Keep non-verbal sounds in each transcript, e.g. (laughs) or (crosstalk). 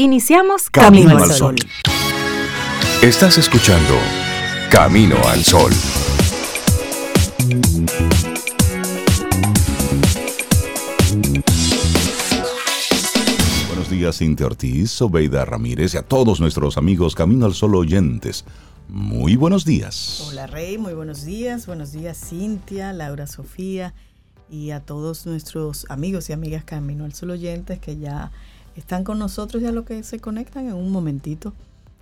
Iniciamos Camino, al Sol. Estás escuchando Camino al Sol. Buenos días, Cintia Ortiz, Sobeida Ramírez y a todos nuestros amigos Camino al Sol oyentes. Muy buenos días. Hola Rey, muy buenos días. Buenos días Cintia, Laura Sofía y a todos nuestros amigos y amigas Camino al Sol oyentes que ya están con nosotros, ya lo que se conectan en un momentito.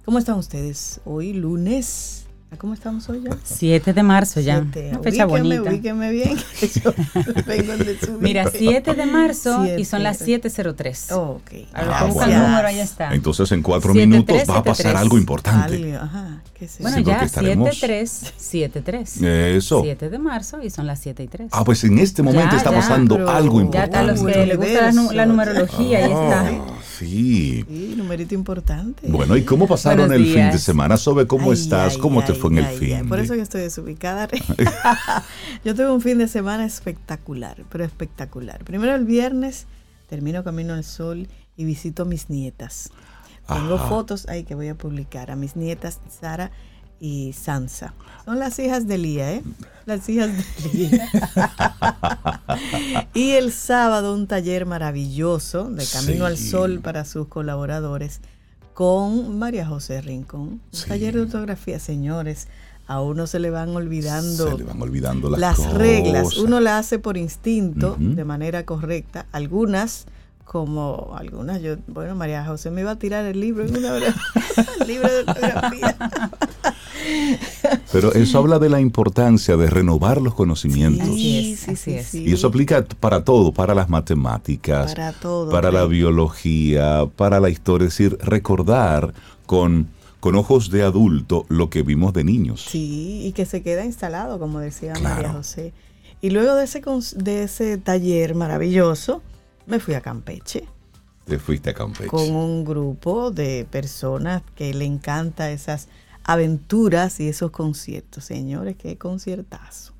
¿Cómo están ustedes? Hoy lunes ¿Cómo estamos hoy ya? 7 de marzo ya. Una fecha ubíqueme, bonita. Ubíqueme bien. (laughs) Mira, 7 de marzo y son las 7.03. Oh, ok. Ah, busca el número, ahí está. Entonces en cuatro minutos va a pasar algo importante. Ajá. ¿Qué es bueno, ya 7.3, 7.3. Eso. 7 de marzo y son las 7 y 3. Ah, pues en este momento ya, está pasando algo importante. Ya a los que les gusta la, la numerología, ahí está. Sí. Sí, numerito importante. Bueno, ¿y cómo pasaron el fin de semana? Sobe, ¿cómo estás? ¿Cómo te fue en el fin? Por eso que estoy desubicada. (laughs) (laughs) Yo tuve un fin de semana espectacular, pero espectacular. Primero el viernes termino Camino al Sol y visito a mis nietas. Tengo fotos ahí que voy a publicar a mis nietas Sara y Sansa. Son las hijas de Lía, ¿eh? Las hijas de (laughs) Lía. y el sábado un taller maravilloso de Camino al Sol para sus colaboradores con María José Rincón. Un taller de ortografía, señores. A uno se le van olvidando, se le van olvidando las, reglas. Uno la hace por instinto, de manera correcta. Algunas como algunas, yo, bueno, María José me iba a tirar el libro en una hora, (laughs) el libro de ortografía. Pero eso habla de la importancia de renovar los conocimientos. Sí, sí, sí, Y eso aplica para todo, para las matemáticas, para, todo, para la biología, para la historia, es decir, recordar con, con ojos de adulto lo que vimos de niños. Sí, y que se queda instalado, como decía María José. Y luego de ese, de ese taller maravilloso, me fui a Campeche. Te fuiste a Campeche. Con un grupo de personas que le encanta esas aventuras y esos conciertos. Señores, qué conciertazo.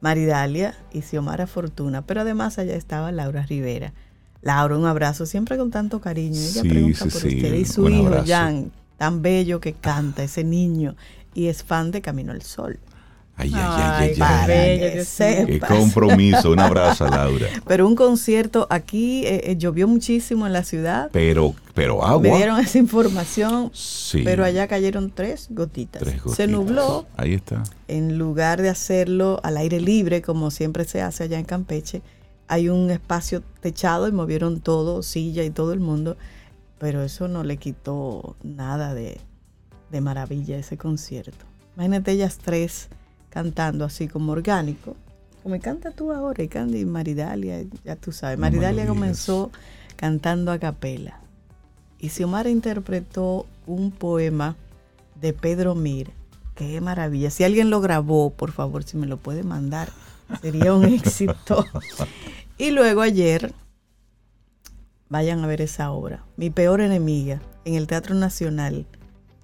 Maridalia y Xiomara Fortuna, pero además allá estaba Laura Rivera. Laura, un abrazo, siempre con tanto cariño. Ella pregunta por usted y su hijo, Jan, tan bello que canta, ese niño, y es fan de Camino al Sol. Ay, ay, ay, ay, Qué compromiso. Un abrazo a Laura. (laughs) Pero un concierto aquí eh, eh, llovió muchísimo en la ciudad. Pero, pero agua. Me dieron esa información. Sí. Pero allá cayeron tres gotitas. Tres gotitas. Se nubló. Ahí está. En lugar de hacerlo al aire libre, como siempre se hace allá en Campeche, hay un espacio techado y movieron todo, silla y todo el mundo. Pero eso no le quitó nada de, de maravilla a ese concierto. Imagínate ellas tres cantando así como orgánico. Como canta tú ahora, y Candy Maridalia, ya tú sabes. Maridalia comenzó cantando a capela. Y Xiomara interpretó un poema de Pedro Mir. Qué maravilla. Si alguien lo grabó, por favor, si me lo puede mandar, sería un (laughs) éxito. y luego ayer, vayan a ver esa obra, Mi peor enemiga, en el Teatro Nacional.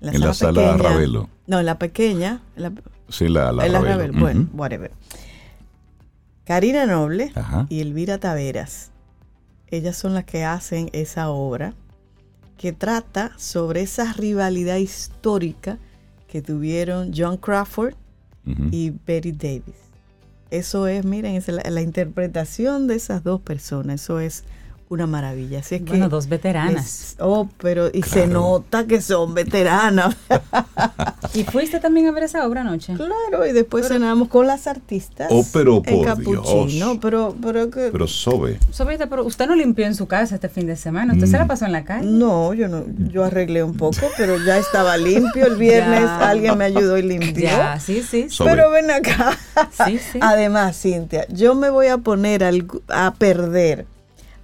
En la, sala, Ravelo. No, en la pequeña, Sí, la, la, Bueno, whatever. Karina Noble y Elvira Taveras. Ellas son las que hacen esa obra que trata sobre esa rivalidad histórica que tuvieron John Crawford y Betty Davis. Eso es, miren, es la, interpretación de esas dos personas. Eso es una maravilla. Así es bueno, dos veteranas. oh, pero y se nota que son veteranas. ¿Y fuiste también a ver esa obra anoche? Claro, y después cenamos con las artistas. Oh, pero por Dios. Pero, pero, que, pero Sobe. pero usted no limpió en su casa este fin de semana. ¿Usted se la mm. pasó en la calle? No, yo no, yo arreglé un poco, pero ya estaba limpio el (laughs) viernes. Alguien me ayudó y limpió. Ya, sí, sí. Pero ven acá. Sí, sí. Además, Cintia, yo me voy a poner a perder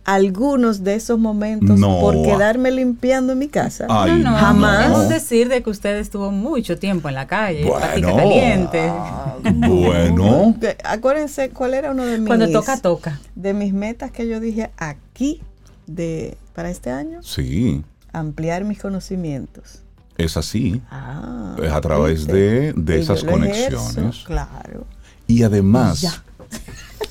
algunos de esos momentos por quedarme limpiando en mi casa. no, no, jamás. No. decir de que usted estuvo mucho tiempo en la calle, bueno, caliente. (laughs) bueno. Acuérdense cuál era uno de mis Cuando toca toca. De mis metas que yo dije aquí de para este año. Sí. Ampliar mis conocimientos. Es así. Ah, es a través de, de esas conexiones. claro. Y además,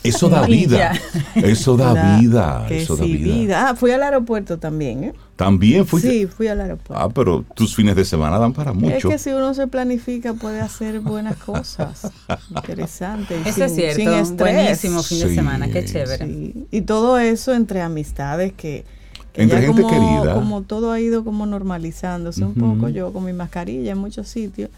Eso da vida. Eso da vida. Eso da vida. Ah, fui al aeropuerto también, ¿eh? También fui. Sí, fui al aeropuerto. Ah, pero tus fines de semana dan para mucho. Es que si uno se planifica puede hacer buenas cosas. (laughs) Interesante. Eso es cierto. Sin Buenísimo fin de semana, qué chévere. Y todo eso entre amistades que, entre gente como, querida. Como todo ha ido como normalizándose un poco, yo con mi mascarilla en muchos sitios,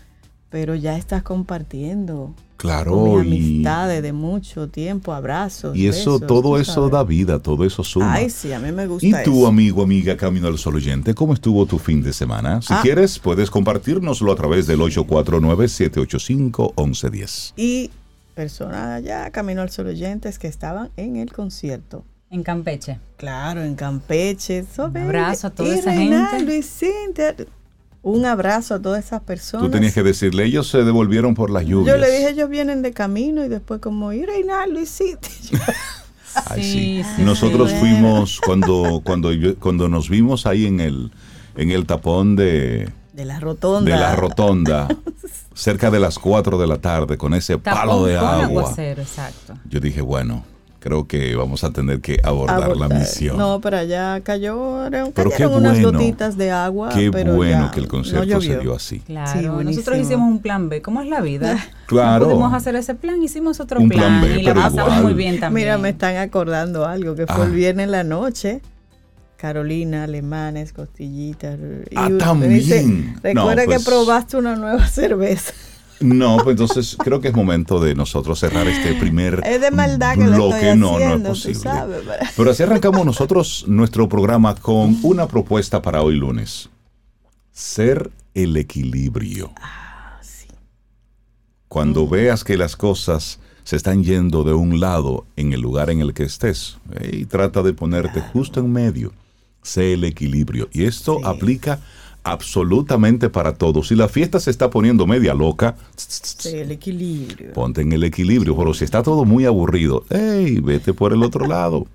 pero ya estás compartiendo. Claro, amistades de mucho tiempo, abrazos. Y eso, todo eso da vida, todo eso suma. Ay, sí, a mí me gusta. Y tu amigo, amiga, Camino al Sol oyente, ¿cómo estuvo tu fin de semana? Si ah. quieres, puedes compartirnoslo a través del 849-785-1110. Y personas allá, Camino al Sol oyentes, que estaban en el concierto. En Campeche. Claro, en Campeche. Un abrazo a toda esa gente. Un abrazo a todas esas personas. Tú tenías que decirle, ellos se devolvieron por las lluvias. Yo le dije, ellos vienen de camino y después como, y Reinaldo, (laughs) y sí. sí, Nosotros fuimos (laughs) cuando, cuando, cuando nos vimos ahí en el, en el tapón de... De la rotonda. De la rotonda. cerca de las 4 de la tarde con ese palo de agua. exacto. Yo dije, bueno, creo que vamos a tener que abordar, la misión. No, pero allá cayó, pero qué unas gotitas de agua. Qué bueno que el concierto se dio así. Claro, nosotros hicimos un plan B. ¿Cómo es la vida? (laughs) (laughs) Claro. No pudimos hacer ese plan, hicimos otro plan, y la pasamos muy bien también. Mira, me están acordando algo que fue el ah. viernes en la noche. Carolina, alemanes, costillitas. ah, también. Recuerda que pues probaste una nueva (laughs) cerveza. No, pues entonces creo que es momento de nosotros cerrar este primer es de maldad que bloque. no, no es posible. Pero así arrancamos nosotros nuestro programa con una propuesta para hoy lunes. Ser el equilibrio. Ah, sí. Cuando veas que las cosas se están yendo de un lado en el lugar en el que estés, y trata de ponerte justo en medio. Sé el equilibrio. Y esto aplica absolutamente para todos. Si la fiesta se está poniendo media loca, el equilibrio. Ponte en el equilibrio, pero si está todo muy aburrido, hey, vete por el otro lado.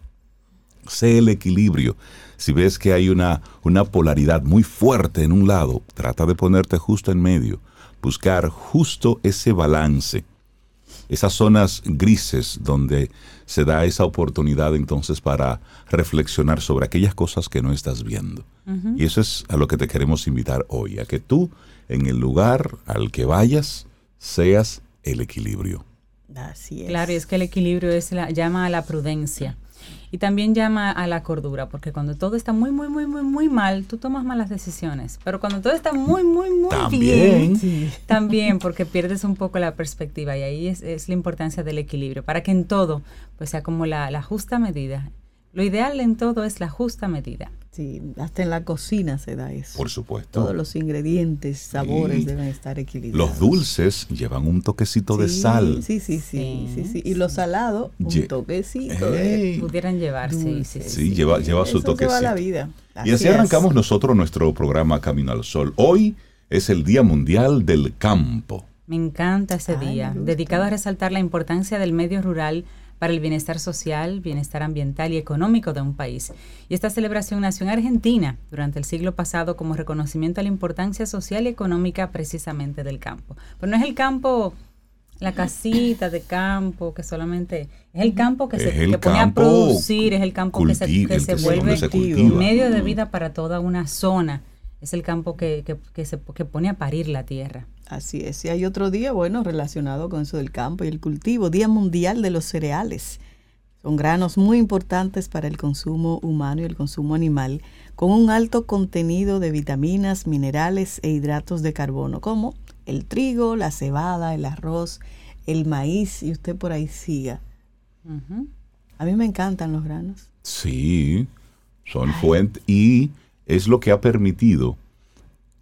Sé el equilibrio. Si ves que hay una, una polaridad muy fuerte en un lado, trata de ponerte justo en medio. Buscar justo ese balance esas zonas grises donde se da esa oportunidad entonces para reflexionar sobre aquellas cosas que no estás viendo. Y eso es a lo que te queremos invitar hoy, a que tú en el lugar al que vayas seas el equilibrio. Así es. Claro, y es que el equilibrio es la, llama a la prudencia. Y también llama a la cordura, porque cuando todo está muy, muy, muy, muy, muy mal, tú tomas malas decisiones. Pero cuando todo está muy, muy, muy bien, también porque pierdes un poco la perspectiva. Y ahí es, la importancia del equilibrio, para que en todo pues sea como la, la justa medida. Lo ideal en todo es la justa medida. Sí, hasta en la cocina se da eso. Por supuesto. Todos los ingredientes, sabores deben estar equilibrados. Los dulces llevan un toquecito de sal. Sí, sí, sí, sí, sí, Y los salados, un toquecito Pudieran llevar, sí, sí. Sí, lleva, lleva su toquecito. la vida. y así arrancamos nosotros nuestro programa Camino al Sol. Hoy es el Día Mundial del Campo. Me encanta ese día, dedicado a resaltar la importancia del medio rural para el bienestar social, bienestar ambiental y económico de un país. Y esta celebración nació en Argentina durante el siglo pasado como reconocimiento a la importancia social y económica precisamente del campo. Pero no es el campo la casita de campo que solamente es el campo que se pone a producir, es el campo que se, que se vuelve medio de vida para toda una zona. Es el campo que, que, se, que pone a parir la tierra. Así es. Y hay otro día, bueno, relacionado con eso del campo y el cultivo, Día Mundial de los Cereales. Son granos muy importantes para el consumo humano y el consumo animal, con un alto contenido de vitaminas, minerales e hidratos de carbono, como el trigo, la cebada, el arroz, el maíz, y usted por ahí siga. A mí me encantan los granos. Sí, son fuente y es lo que ha permitido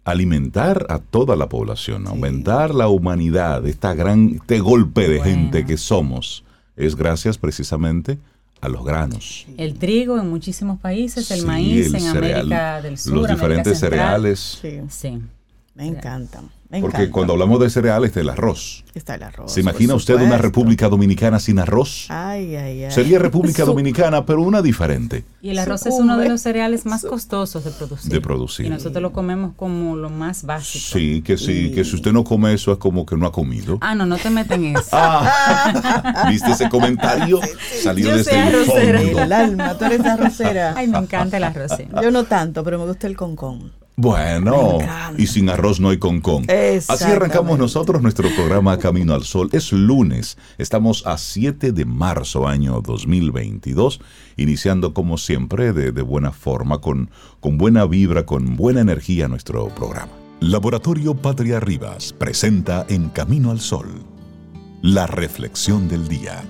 alimentar a toda la población, aumentar la humanidad, esta gran, este golpe de gente que somos, es gracias precisamente a los granos. El trigo en muchísimos países, el maíz en América del Sur, los diferentes cereales. Sí. Me encantan. Porque cuando hablamos de cereales, está el arroz. Está el arroz. ¿Se imagina usted una República Dominicana sin arroz? Ay, ay, ay. Sería República Dominicana, pero una diferente. Y el arroz es uno de los cereales más costosos de producir. De producir. Y nosotros lo comemos como lo más básico. Sí, que sí, que si usted no come eso es como que no ha comido. Ah, no, no te metan en (laughs) eso. Ah, ¿viste ese comentario? Salió Yo desde el fondo. El alma, tú eres arrocera. (laughs) Ay, me encanta el arroz. Yo no tanto, pero me gusta el concón. Bueno, y sin arroz no hay concón. Así arrancamos nosotros nuestro programa Camino al Sol. Es lunes, estamos a 7 de marzo año 2022, iniciando como siempre de, de buena forma, con, con buena vibra, con buena energía nuestro programa. Laboratorio Patria Rivas presenta En Camino al Sol, la reflexión del día.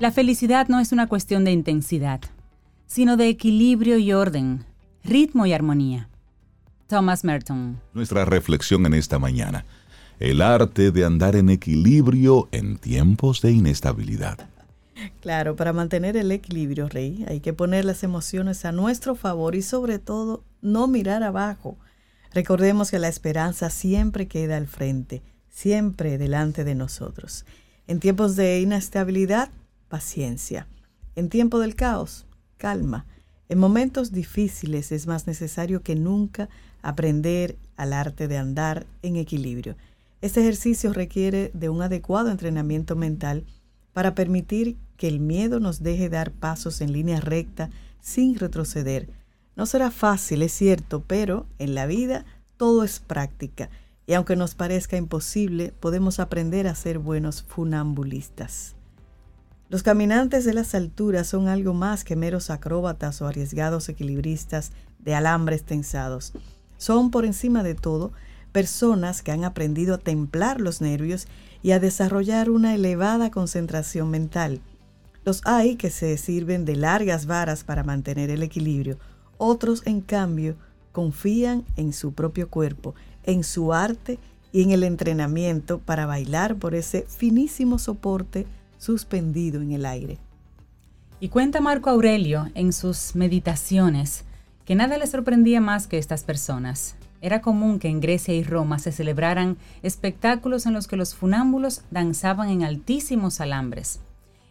La felicidad no es una cuestión de intensidad, sino de equilibrio y orden, ritmo y armonía. Thomas Merton. Nuestra reflexión en esta mañana. El arte de andar en equilibrio en tiempos de inestabilidad. Claro, para mantener el equilibrio, Rey, hay que poner las emociones a nuestro favor y sobre todo no mirar abajo. Recordemos que la esperanza siempre queda al frente, siempre delante de nosotros. En tiempos de inestabilidad, paciencia. En tiempo del caos, calma. En momentos difíciles es más necesario que nunca aprender al arte de andar en equilibrio. Este ejercicio requiere de un adecuado entrenamiento mental para permitir que el miedo nos deje dar pasos en línea recta sin retroceder. No será fácil, es cierto, pero en la vida todo es práctica y aunque nos parezca imposible, podemos aprender a ser buenos funambulistas. Los caminantes de las alturas son algo más que meros acróbatas o arriesgados equilibristas de alambres tensados. Son, por encima de todo, personas que han aprendido a templar los nervios y a desarrollar una elevada concentración mental. Los hay que se sirven de largas varas para mantener el equilibrio. Otros, en cambio, confían en su propio cuerpo, en su arte y en el entrenamiento para bailar por ese finísimo soporte suspendido en el aire. Y cuenta Marco Aurelio en sus meditaciones que nada le sorprendía más que estas personas. Era común que en Grecia y Roma se celebraran espectáculos en los que los funámbulos danzaban en altísimos alambres.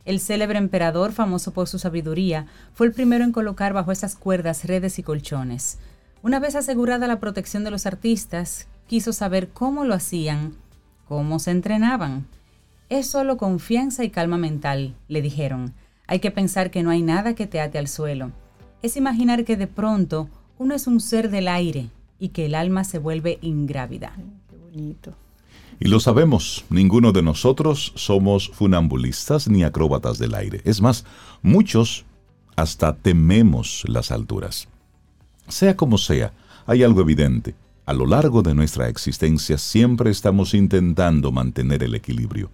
El célebre emperador, famoso por su sabiduría, fue el primero en colocar bajo esas cuerdas redes y colchones. Una vez asegurada la protección de los artistas, quiso saber cómo lo hacían, cómo se entrenaban. Es solo confianza y calma mental, le dijeron. Hay que pensar que no hay nada que te ate al suelo. Es imaginar que de pronto uno es un ser del aire y que el alma se vuelve ingrávida. Qué bonito. Y lo sabemos, ninguno de nosotros somos funambulistas ni acróbatas del aire. Es más, muchos hasta tememos las alturas. Sea como sea, hay algo evidente. A lo largo de nuestra existencia siempre estamos intentando mantener el equilibrio.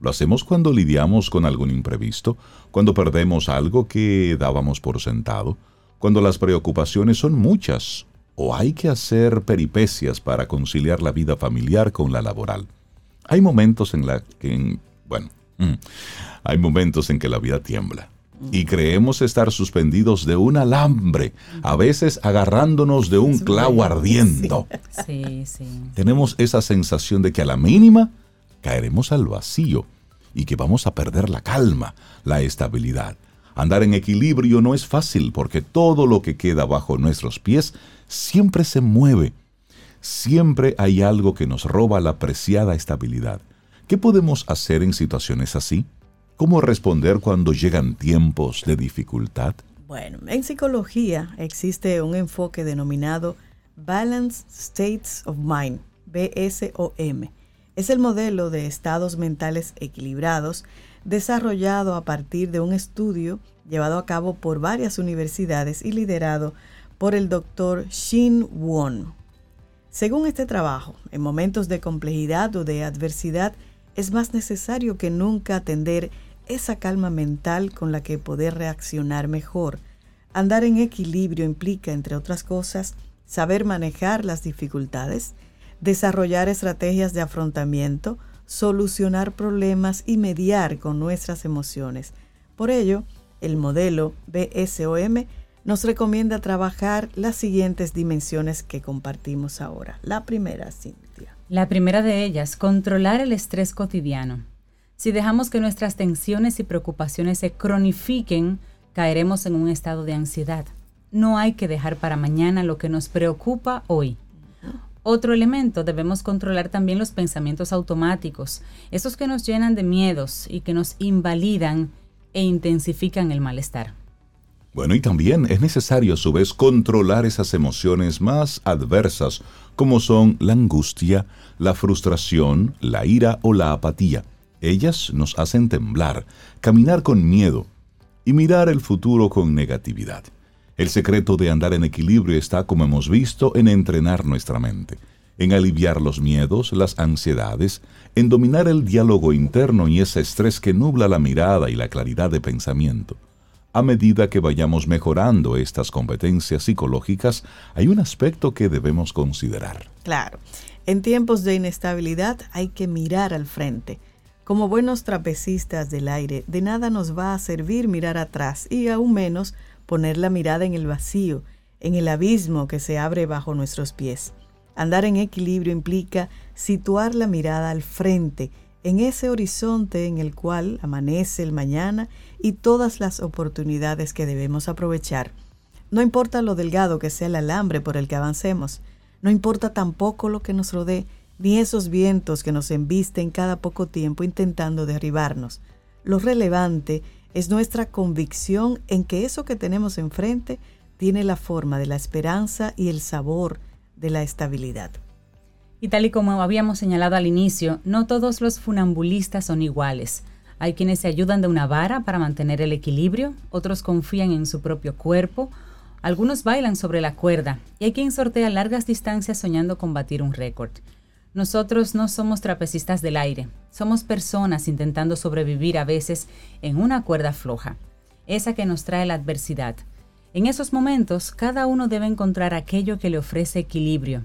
Lo hacemos cuando lidiamos con algún imprevisto, cuando perdemos algo que dábamos por sentado, cuando las preocupaciones son muchas o hay que hacer peripecias para conciliar la vida familiar con la laboral. Hay momentos en la que, bueno, mm, hay momentos en que la vida tiembla y creemos estar suspendidos de un alambre, a veces agarrándonos de un clavo ardiendo. Sí, sí. Tenemos esa sensación de que a la mínima caeremos al vacío y que vamos a perder la calma, la estabilidad. Andar en equilibrio no es fácil porque todo lo que queda bajo nuestros pies siempre se mueve. Siempre hay algo que nos roba la preciada estabilidad. ¿Qué podemos hacer en situaciones así? ¿Cómo responder cuando llegan tiempos de dificultad? Bueno, en psicología existe un enfoque denominado Balanced States of Mind, BSOM, es el modelo de estados mentales equilibrados desarrollado a partir de un estudio llevado a cabo por varias universidades y liderado por el doctor Shin Won. Según este trabajo, en momentos de complejidad o de adversidad es más necesario que nunca atender esa calma mental con la que poder reaccionar mejor. Andar en equilibrio implica, entre otras cosas, saber manejar las dificultades, desarrollar estrategias de afrontamiento, solucionar problemas y mediar con nuestras emociones. Por ello, el modelo BSOM nos recomienda trabajar las siguientes dimensiones que compartimos ahora. La primera, Cintia. La primera de ellas, controlar el estrés cotidiano. Si dejamos que nuestras tensiones y preocupaciones se cronifiquen, caeremos en un estado de ansiedad. No hay que dejar para mañana lo que nos preocupa hoy. Otro elemento, debemos controlar también los pensamientos automáticos, esos que nos llenan de miedos y que nos invalidan e intensifican el malestar. Bueno, y también es necesario a su vez controlar esas emociones más adversas, como son la angustia, la frustración, la ira o la apatía. Ellas nos hacen temblar, caminar con miedo y mirar el futuro con negatividad. El secreto de andar en equilibrio está, como hemos visto, en entrenar nuestra mente, en aliviar los miedos, las ansiedades, en dominar el diálogo interno y ese estrés que nubla la mirada y la claridad de pensamiento. A medida que vayamos mejorando estas competencias psicológicas, hay un aspecto que debemos considerar. Claro, en tiempos de inestabilidad hay que mirar al frente. Como buenos trapecistas del aire, de nada nos va a servir mirar atrás y aún menos poner la mirada en el vacío, en el abismo que se abre bajo nuestros pies. Andar en equilibrio implica situar la mirada al frente en ese horizonte en el cual amanece el mañana y todas las oportunidades que debemos aprovechar. No importa lo delgado que sea el alambre por el que avancemos, no importa tampoco lo que nos rodee, ni esos vientos que nos embisten cada poco tiempo intentando derribarnos. Lo relevante es nuestra convicción en que eso que tenemos enfrente tiene la forma de la esperanza y el sabor de la estabilidad. Y tal y como habíamos señalado al inicio, no todos los funambulistas son iguales. Hay quienes se ayudan de una vara para mantener el equilibrio, otros confían en su propio cuerpo, algunos bailan sobre la cuerda y hay quien sortea largas distancias soñando con batir un récord. Nosotros no somos trapecistas del aire, somos personas intentando sobrevivir a veces en una cuerda floja, esa que nos trae la adversidad. En esos momentos, cada uno debe encontrar aquello que le ofrece equilibrio,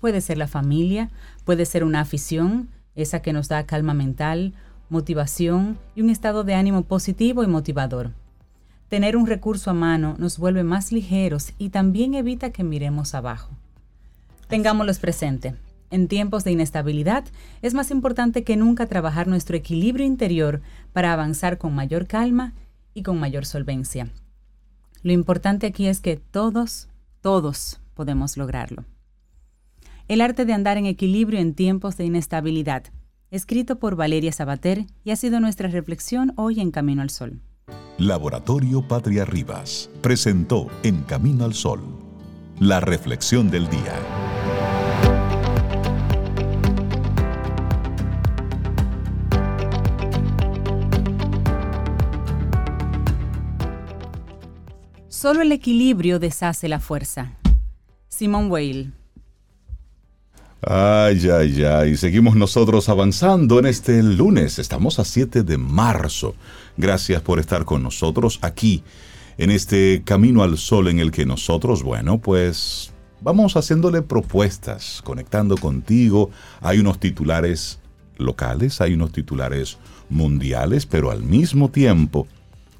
Puede ser la familia, puede ser una afición, esa que nos da calma mental, motivación y un estado de ánimo positivo y motivador. Tener un recurso a mano nos vuelve más ligeros y también evita que miremos abajo. Tengámoslos presente. En tiempos de inestabilidad es más importante que nunca trabajar nuestro equilibrio interior para avanzar con mayor calma y con mayor solvencia. Lo importante aquí es que todos, todos podemos lograrlo. El arte de andar en equilibrio en tiempos de inestabilidad, escrito por Valeria Sabater y ha sido nuestra reflexión hoy en Camino al Sol. Laboratorio Patria Rivas presentó En Camino al Sol, la reflexión del día. Solo el equilibrio deshace la fuerza. Simone Weil Ay, ay, ay. Seguimos nosotros avanzando en este lunes. Estamos a 7 de marzo. Gracias por estar con nosotros aquí, en este camino al sol en el que nosotros, bueno, pues vamos haciéndole propuestas, conectando contigo. Hay unos titulares locales, hay unos titulares mundiales, pero al mismo tiempo,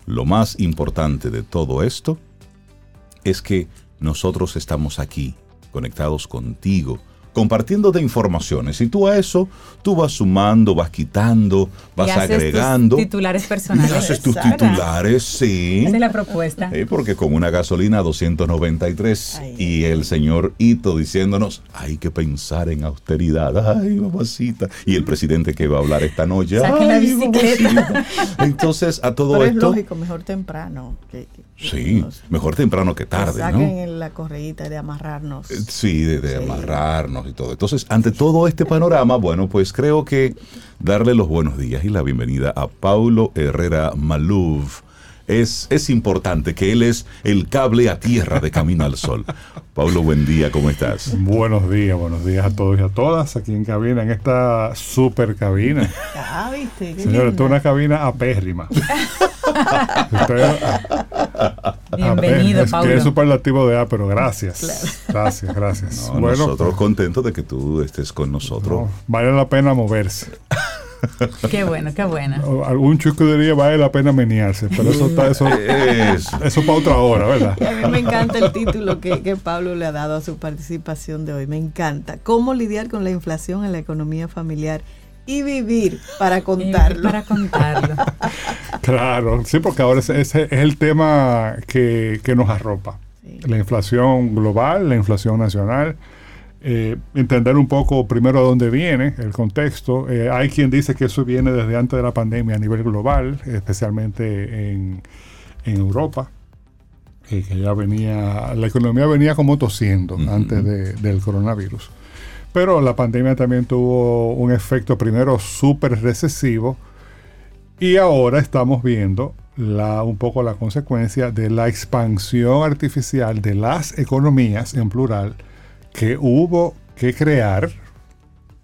lo más importante de todo esto es que nosotros estamos aquí, conectados contigo compartiendo de informaciones. Y tú a eso, tú vas sumando, vas quitando, vas agregando. Tus titulares personales. haces tus titulares, sí. Esa es la propuesta. Sí, porque con una gasolina 293 y el señor Ito diciéndonos, hay que pensar en austeridad. Ay, mamacita. Y el presidente que va a hablar esta noche. Ay, la bicicleta. Entonces, a todo Pero esto. Es lógico, mejor temprano. Que, sí, mejor temprano que tarde, saquen la correíta de amarrarnos. Eh, sí, de, de amarrarnos y todo. Entonces, ante todo este panorama, bueno, pues creo que darle los buenos días y la bienvenida a Paulo Herrera Maluf. Es, es importante que él es el cable a tierra de Camino al Sol. (laughs) Paulo, buen día, ¿cómo estás? Buenos días, buenos días a todos y a todas aquí en cabina, en esta super cabina. Ah, viste. Señores, esto es una cabina apérrima. (laughs) Bienvenido, es Paulo. Que es superlativo de A, pero gracias. Gracias, gracias. No, nosotros contentos de que tú estés con nosotros. No, vale la pena moverse. (laughs) Qué bueno, qué bueno. Algún chico diría vale la pena menearse, pero eso está, eso, eso para otra hora, ¿verdad? a mí me encanta el título que, que Pablo le ha dado a su participación de hoy. Me encanta. ¿Cómo lidiar con la inflación en la economía familiar? y vivir para contarlo. para contarlo. (laughs) claro, sí, porque ahora ese, es el tema que, que nos arropa. La inflación global, la inflación nacional. Eh, entender un poco primero dónde viene el contexto. Eh, hay quien dice que eso viene desde antes de la pandemia a nivel global, especialmente en, en Europa. que ya venía, la economía venía como tosiendo antes del coronavirus. Pero la pandemia también tuvo un efecto primero súper recesivo y ahora estamos viendo la, un poco la consecuencia de la expansión artificial de las economías en plural que hubo que crear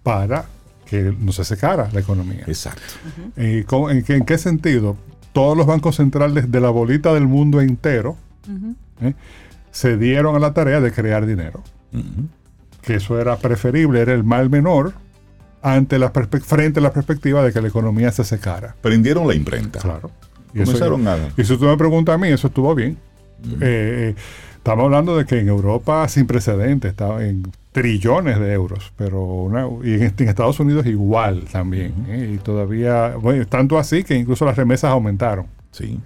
para que no se secara la economía. Exacto. ¿En, qué, sentido? Todos los bancos centrales de la bolita del mundo entero ¿eh? se dieron a la tarea de crear dinero que eso era preferible, era el mal menor ante la frente a la perspectiva de que la economía se secara. Prendieron la imprenta. Claro. Y Comenzaron nada. Y si tú me preguntas a mí, eso estuvo bien. Eh, eh, estamos hablando de que en Europa sin precedentes, estaba en trillones de euros, pero y en, Estados Unidos igual también. ¿eh? y todavía, bueno, tanto así que incluso las remesas aumentaron. Sí.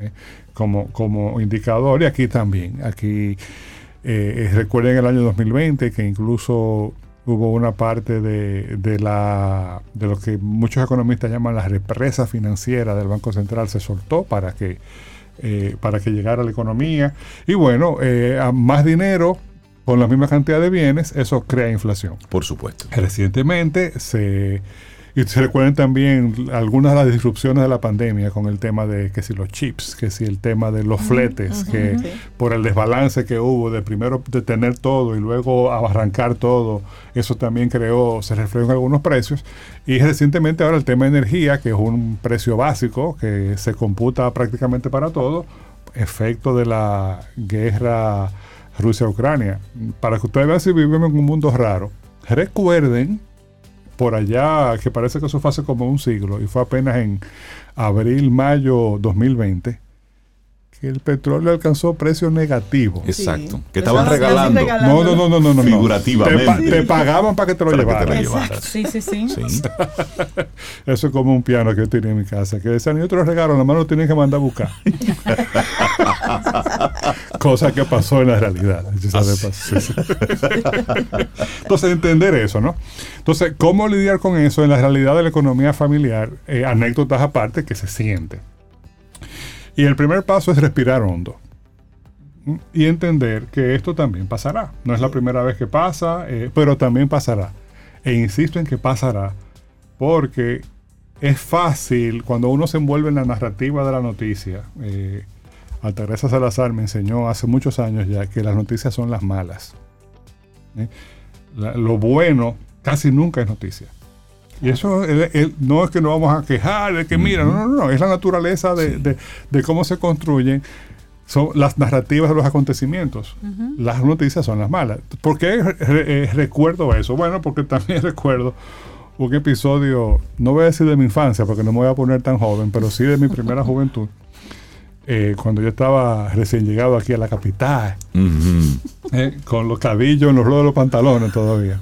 como, como indicador, y aquí también. Aquí eh, recuerden el año 2020 que incluso hubo una parte de, de, la, de lo que muchos economistas llaman la represa financiera del Banco Central se soltó para que, eh, para que llegara la economía. Y bueno, eh, a más dinero con la misma cantidad de bienes, eso crea inflación. Por supuesto. Recientemente se y se recuerden también algunas de las disrupciones de la pandemia con el tema de que si los chips, que si el tema de los fletes, que por el desbalance que hubo de primero de tener todo y luego arrancar todo, eso también creó, se reflejó en algunos precios. Y recientemente ahora el tema de energía, que es un precio básico que se computa prácticamente para todo, efecto de la guerra Rusia-Ucrania. Para que ustedes vean si vivimos en un mundo raro, recuerden por allá, que parece que eso fue hace como un siglo, y fue apenas en abril, mayo 2020, que el petróleo alcanzó precios negativos. Exacto. Que estaban regalando. No, no, no, no, no, no. Figurativamente. Te, pagaban para que te lo llevaras. Sí, sí, sí. (laughs) Eso es como un piano que yo tenía en mi casa, que decían, y otro regalo, nada más lo tienen que mandar a buscar. (laughs) (laughs) Cosa que pasó en la realidad. (laughs) Entonces, entender eso, ¿no? Entonces, ¿cómo lidiar con eso en la realidad de la economía familiar? Eh, anécdotas aparte que se siente. Y el primer paso es respirar hondo y entender que esto también pasará. No es la primera vez que pasa, eh, pero también pasará. E insisto en que pasará porque es fácil cuando uno se envuelve en la narrativa de la noticia. Eh, Teresa Salazar me enseñó hace muchos años ya que las noticias son las malas. ¿eh? lo bueno casi nunca es noticia. Y eso no es que nos vamos a quejar de que, mira, no, no, no, es la naturaleza de, cómo se construyen son las narrativas de los acontecimientos. Las noticias son las malas. ¿Por qué eh, recuerdo eso? Bueno, porque también (laughs) recuerdo un episodio, no voy a decir de mi infancia, porque no me voy a poner tan joven, pero sí de mi primera (laughs) juventud. Eh, cuando yo estaba recién llegado aquí a la capital, eh, con los cabellos en los de los pantalones todavía.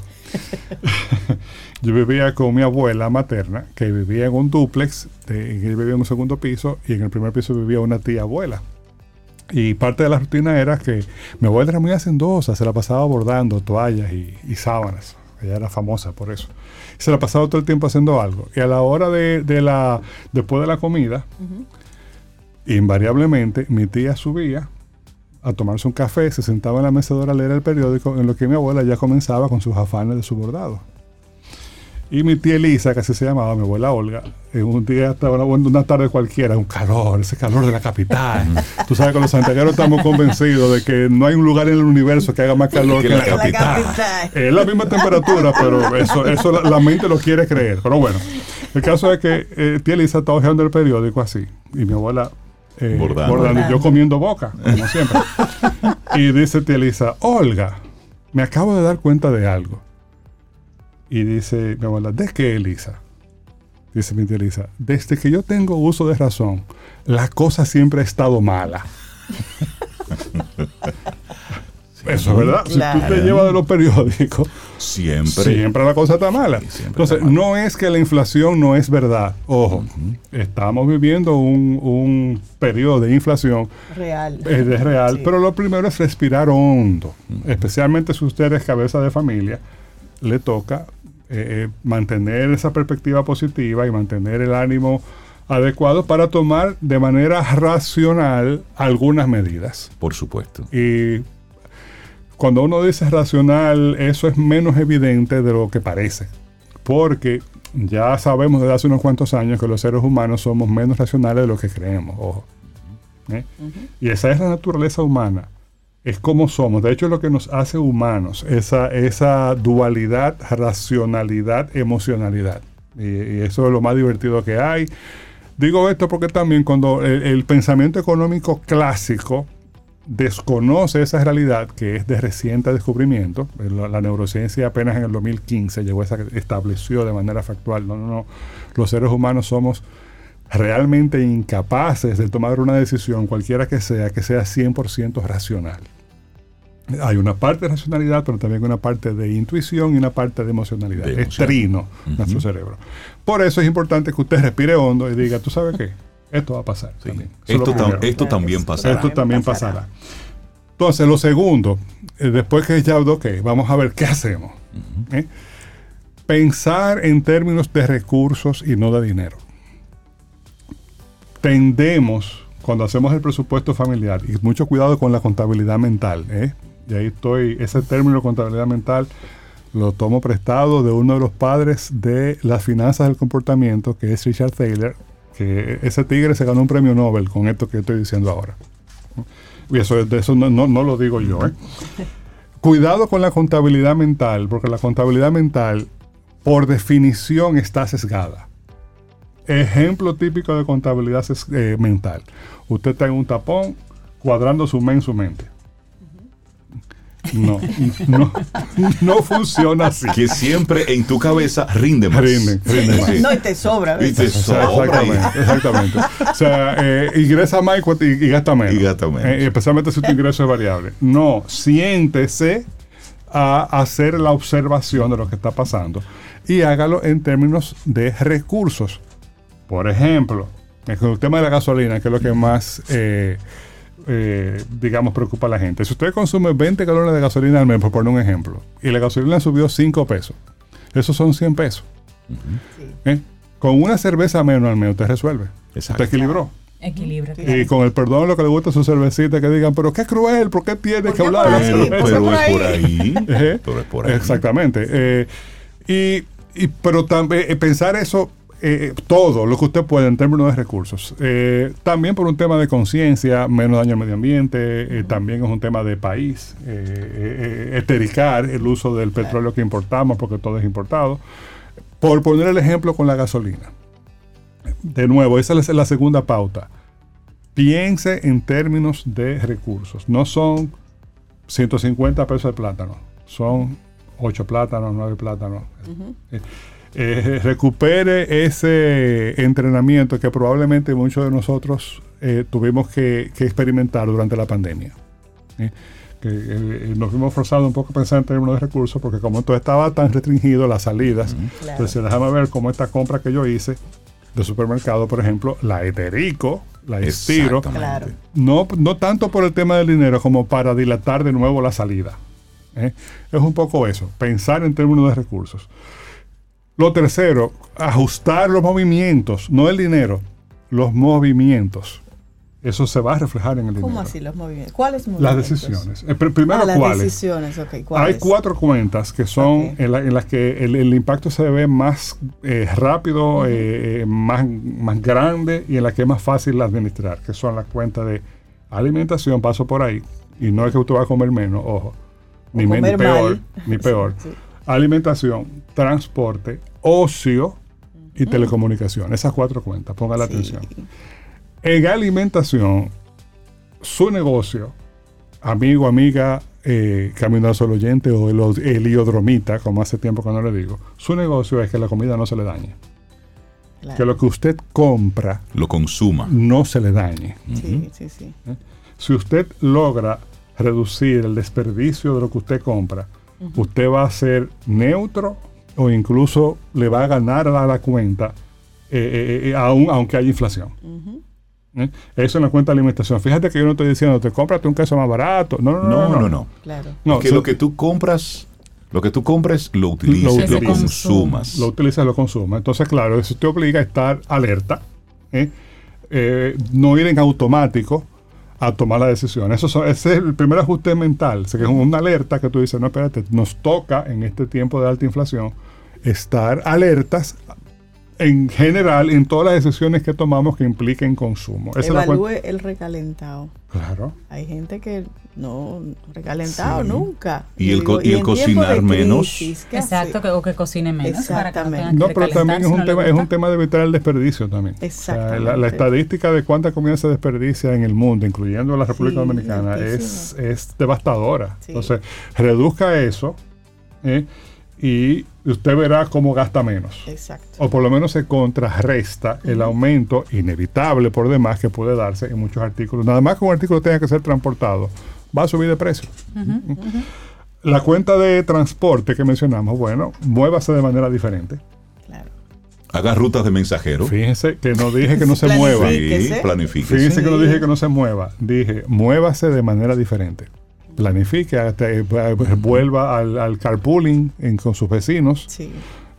(laughs) yo vivía con mi abuela materna, que vivía en un duplex, de, vivía en un segundo piso, y en el primer piso vivía una tía abuela. Y parte de la rutina era que mi abuela era muy hacendosa, se la pasaba bordando toallas y, sábanas. Ella era famosa por eso. Se la pasaba todo el tiempo haciendo algo. Y a la hora de, la, después de la comida, invariablemente mi tía subía a tomarse un café, se sentaba en la mecedora a leer el periódico, en lo que mi abuela ya comenzaba con sus afanes de su bordado. Y mi tía Elisa, que así se llamaba, mi abuela Olga, en un día estaba una, tarde cualquiera, un calor, ese calor de la capital. (laughs) Tú sabes que los santiagueros estamos convencidos de que no hay un lugar en el universo que haga más calor que, la, capital. Es la misma temperatura, pero eso, eso la, mente lo quiere creer. Pero bueno, el caso es que eh, tía Elisa estaba hojeando el periódico así, y mi abuela eh, bordando. y yo comiendo boca, como siempre. (laughs) y dice tía Elisa, Olga, me acabo de dar cuenta de algo. Y dice mi abuela, ¿de qué, Elisa? dice mi tía Elisa, desde que yo tengo uso de razón, la cosa siempre ha estado mala. (laughs) Eso es verdad. Si tú te llevas de los periódicos, siempre, siempre la cosa está mala. Entonces, no es que la inflación no es verdad. Ojo, estamos viviendo un, un, periodo de inflación real. Es real, pero lo primero es respirar hondo. Especialmente si usted es cabeza de familia, le toca eh, mantener esa perspectiva positiva y mantener el ánimo adecuado para tomar de manera racional algunas medidas. Por supuesto. Y cuando uno dice racional, eso es menos evidente de lo que parece. Porque ya sabemos desde hace unos cuantos años que los seres humanos somos menos racionales de lo que creemos. Ojo. ¿Eh? Y esa es la naturaleza humana. Es como somos. De hecho, es lo que nos hace humanos. Esa, esa dualidad, racionalidad, emocionalidad. Y, eso es lo más divertido que hay. Digo esto porque también cuando el pensamiento económico clásico desconoce esa realidad que es de reciente descubrimiento. La, neurociencia apenas en el 2015 llegó a esa, estableció de manera factual, no, no, no, los seres humanos somos realmente incapaces de tomar una decisión, cualquiera que sea, que sea 100% racional. Hay una parte de racionalidad, pero también una parte de intuición y una parte de emocionalidad. es trino nuestro cerebro. Por eso es importante que usted respire hondo y diga, ¿tú sabes qué? Esto va a pasar. Esto, también pasará. Esto también pasará. Entonces, lo segundo, eh, después que ya ok, vamos a ver qué hacemos. ¿Eh? Pensar en términos de recursos y no de dinero. Tendemos, cuando hacemos el presupuesto familiar, y mucho cuidado con la contabilidad mental, ¿eh? y ahí estoy, ese término contabilidad mental lo tomo prestado de uno de los padres de las finanzas del comportamiento, que es Richard Thaler, que ese tigre se ganó un premio Nobel con esto que estoy diciendo ahora. Y eso, eso no, no, lo digo yo. ¿eh? (laughs) Cuidado con la contabilidad mental, porque la contabilidad mental, por definición, está sesgada. Ejemplo típico de contabilidad eh, mental. Usted está en un tapón cuadrando su en su mente. No, no, no funciona así. Que siempre en tu cabeza rinde más. Rinde, rinde más. No, y te sobra. Y te sobra. Exactamente, exactamente. O sea, eh, ingresa más y, gasta menos. Y gasta menos. Eh, especialmente si tu ingreso es variable. No, siéntese a hacer la observación de lo que está pasando y hágalo en términos de recursos. Por ejemplo, con el tema de la gasolina, que es lo que más... Eh, eh, digamos, preocupa a la gente. Si usted consume 20 galones de gasolina al mes, por poner un ejemplo, y la gasolina subió 5 pesos, esos son 100 pesos. ¿Eh? Con una cerveza menos al mes usted resuelve. Usted equilibró. Equilibra. Y con el perdón lo que le gusta a su cervecita, que digan, pero qué cruel, ¿por qué tiene que hablar de la Pero, es por ahí. (laughs) pero es por ahí. Exactamente. Eh, y, y, pero también pensar eso eh, todo lo que usted puede en términos de recursos. Eh, también por un tema de conciencia, menos daño al medio ambiente, eh, también es un tema de país, etericar el uso del petróleo que importamos, porque todo es importado. Por poner el ejemplo con la gasolina. De nuevo, esa es la segunda pauta. Piense en términos de recursos. No son 150 pesos de plátano, son 8 plátanos, 9 plátanos. Eh, recupere ese entrenamiento que probablemente muchos de nosotros eh, tuvimos que, experimentar durante la pandemia. ¿eh? Que nos vimos forzados un poco a pensar en términos de recursos, porque como todo estaba tan restringido, las salidas, entonces déjame ver cómo esta compra que yo hice de supermercado, por ejemplo, la eterico, la estiro, no, no tanto por el tema del dinero como para dilatar de nuevo la salida. Es un poco eso, pensar en términos de recursos. Lo tercero, ajustar los movimientos, no el dinero, los movimientos. Eso se va a reflejar en el dinero. ¿Cómo así los movimientos? ¿Cuáles movimientos? Las decisiones. Eh, primero, ah, las ¿cuáles? decisiones, Hay cuatro cuentas que son en, las que el, impacto se ve más eh, rápido, eh, más, más grande y en las que es más fácil administrar, que son las cuentas de alimentación, paso por ahí, y no es que usted va a comer menos, ojo, ni, peor, ni peor. (laughs) alimentación, transporte, ocio y telecomunicación. Esas cuatro cuentas, ponga la atención. En alimentación, su negocio, amigo, amiga, eh, camino al solo oyente o el, el, como hace tiempo que no le digo, su negocio es que la comida no se le dañe. que lo que usted compra lo consuma. no se le dañe. Sí, sí, sí. Si usted logra reducir el desperdicio de lo que usted compra, usted va a ser neutro o incluso le va a ganar a la cuenta, eh, eh, eh, aún, aunque haya inflación. ¿Eh? Eso en la cuenta de alimentación. Fíjate que yo no estoy diciendo, te cómprate un queso más barato. No, no, no. No, no, no, no. Claro. No, que so- lo que tú compras, lo que tú compres, lo utilizas, Lo lo, utilizas. consumas. lo utiliza, lo consuma. Entonces, claro, eso te obliga a estar alerta, ¿eh? Eh, no ir en automático a tomar la decisión. Eso son- ese es el primer ajuste mental, que es una alerta que tú dices, no, espérate, nos toca en este tiempo de alta inflación estar alertas en general en todas las decisiones que tomamos que impliquen consumo. Esa es la Evalúe el recalentado. Claro. Hay gente que no recalentado Sí. nunca. Y el y el cocinar menos. crisis, ¿qué Exacto, que, o que cocine menos. para que no Exactamente. No, pero también es un, no tema, es un tema de evitar el desperdicio también. O sea, la, Exactamente. la estadística de cuánta comida se desperdicia en el mundo, incluyendo la República Sí, Dominicana, es, es devastadora. Sí. Entonces, reduzca eso ¿eh? Y usted verá cómo gasta menos. Exacto. O por lo menos se contrarresta el aumento inevitable por demás que puede darse en muchos artículos. Nada más que un artículo tenga que ser transportado, va a subir de precio. La cuenta de transporte que mencionamos, bueno, muévase de manera diferente. Claro. Haga rutas de mensajero. Fíjense que no dije que no se (laughs) mueva. Sí, Planifique. planifíquese. Fíjense que no dije que no se mueva. Dije, muévase de manera diferente. Planifique, hasta, eh, vuelva al, al carpooling en- con sus vecinos. Sí.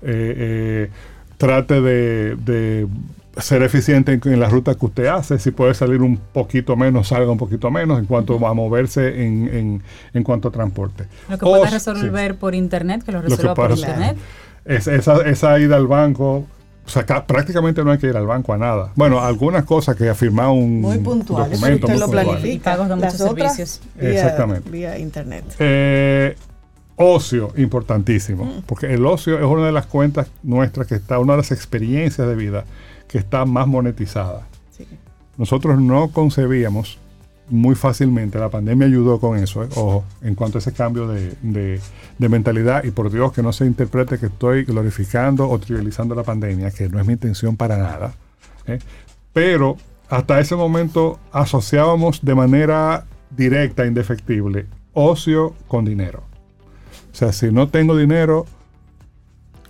Eh, eh, trate de, de ser eficiente en, en la ruta que usted hace. Si puede salir un poquito menos, salga un poquito menos en cuanto a moverse en, en, en cuanto a transporte. Lo que pueda sí. resolver por internet, que lo que resuelva por internet. Es- esa, esa ida al banco, o sea, ca- prácticamente no hay que ir al banco a nada. Bueno, algunas cosas que afirma un Muy puntual. Documento. usted muy lo puntual. planifica. Y pagos de muchos servicios. Vía, Exactamente. Vía internet. Eh, ocio, importantísimo. Porque el ocio es una de las cuentas nuestras que está, una de las experiencias de vida que está más monetizada. Sí. Nosotros no concebíamos muy fácilmente, la pandemia ayudó con eso, eh, ojo, en cuanto a ese cambio de, de- mentalidad y por Dios que no se interprete que estoy glorificando o trivializando la pandemia, que no es mi intención para nada. eh. Pero hasta ese momento asociábamos de manera directa, indefectible, ocio con dinero. O sea, si no tengo dinero,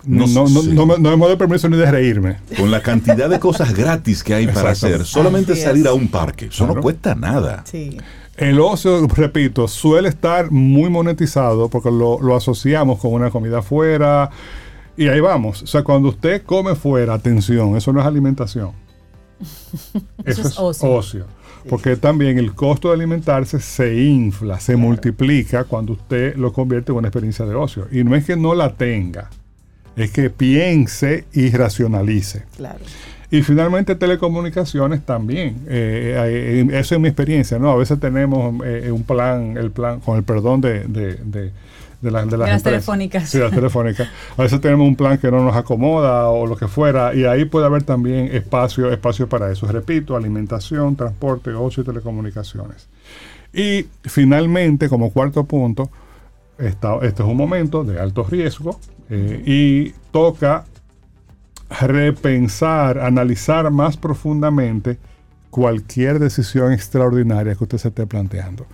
no, No no, no, no me, no me doy permiso ni de reírme. Con la cantidad de cosas gratis que hay para hacer, solamente Así es. salir a un parque, eso no cuesta nada. Sí. El ocio, repito, suele estar muy monetizado porque lo, lo asociamos con una comida fuera y ahí vamos. O sea, cuando usted come fuera, atención, eso no es alimentación. (laughs) Eso es ocio. Porque también el costo de alimentarse se infla, se multiplica cuando usted lo convierte en una experiencia de ocio. Y no es que no la tenga, es que piense y racionalice. Claro. Y finalmente telecomunicaciones también. Eh, eh, eso es mi experiencia, ¿no? A veces tenemos eh, un plan, el plan, con el perdón de, de, de, de la- de las, telefónicas. Sí, las telefónicas. A veces tenemos un plan que no nos acomoda o lo que fuera, y ahí puede haber también espacio, espacio para eso. Repito, alimentación, transporte, ocio y telecomunicaciones. Y finalmente, como cuarto punto, esta- este es un momento de alto riesgo eh, y toca repensar, analizar más profundamente cualquier decisión extraordinaria que usted se esté planteando.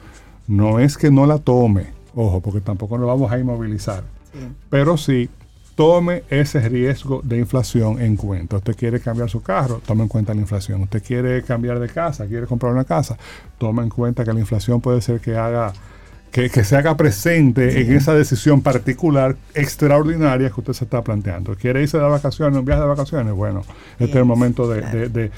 No es que no la tome, ojo, porque tampoco nos vamos a inmovilizar, Sí. pero sí tome ese riesgo de inflación en cuenta. Usted quiere cambiar su carro, tome en cuenta la inflación. Usted quiere cambiar de casa, quiere comprar una casa, tome en cuenta que la inflación puede ser que haga que, que se haga presente en esa decisión particular extraordinaria que usted se está planteando. ¿Quiere irse de vacaciones, un viaje de vacaciones? Bueno, este es el momento de, claro. de- de-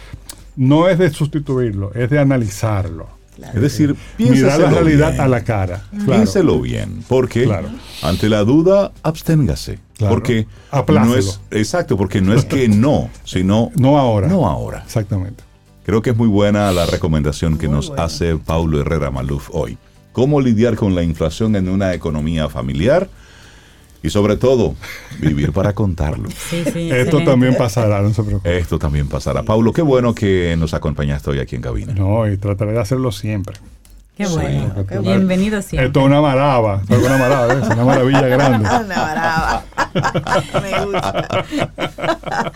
no es de sustituirlo, es de analizarlo. Claro. Es decir, Mirar la realidad bien. a la cara. Claro. Piénselo bien, porque Claro. ante la duda, absténgase. Claro. Porque Aplácelo. no es, exacto, porque no es que (laughs) no, sino No ahora. no ahora. Exactamente. Creo que es muy buena la recomendación que Muy nos buena. hace Paulo Herrera Maluf hoy. Cómo lidiar con la inflación en una economía familiar y sobre todo, vivir para contarlo. (laughs) Sí, sí, Esto también pasará, no se preocupe. Esto también pasará. Paulo, qué bueno que nos acompañaste hoy aquí en cabina. No, y trataré de hacerlo siempre. Qué Sí, bueno. qué bueno. Bienvenido siempre. Esto es una marava, esto es una marava, ¿ves? una maravilla grande. (laughs) Una brava. (laughs) Me gusta.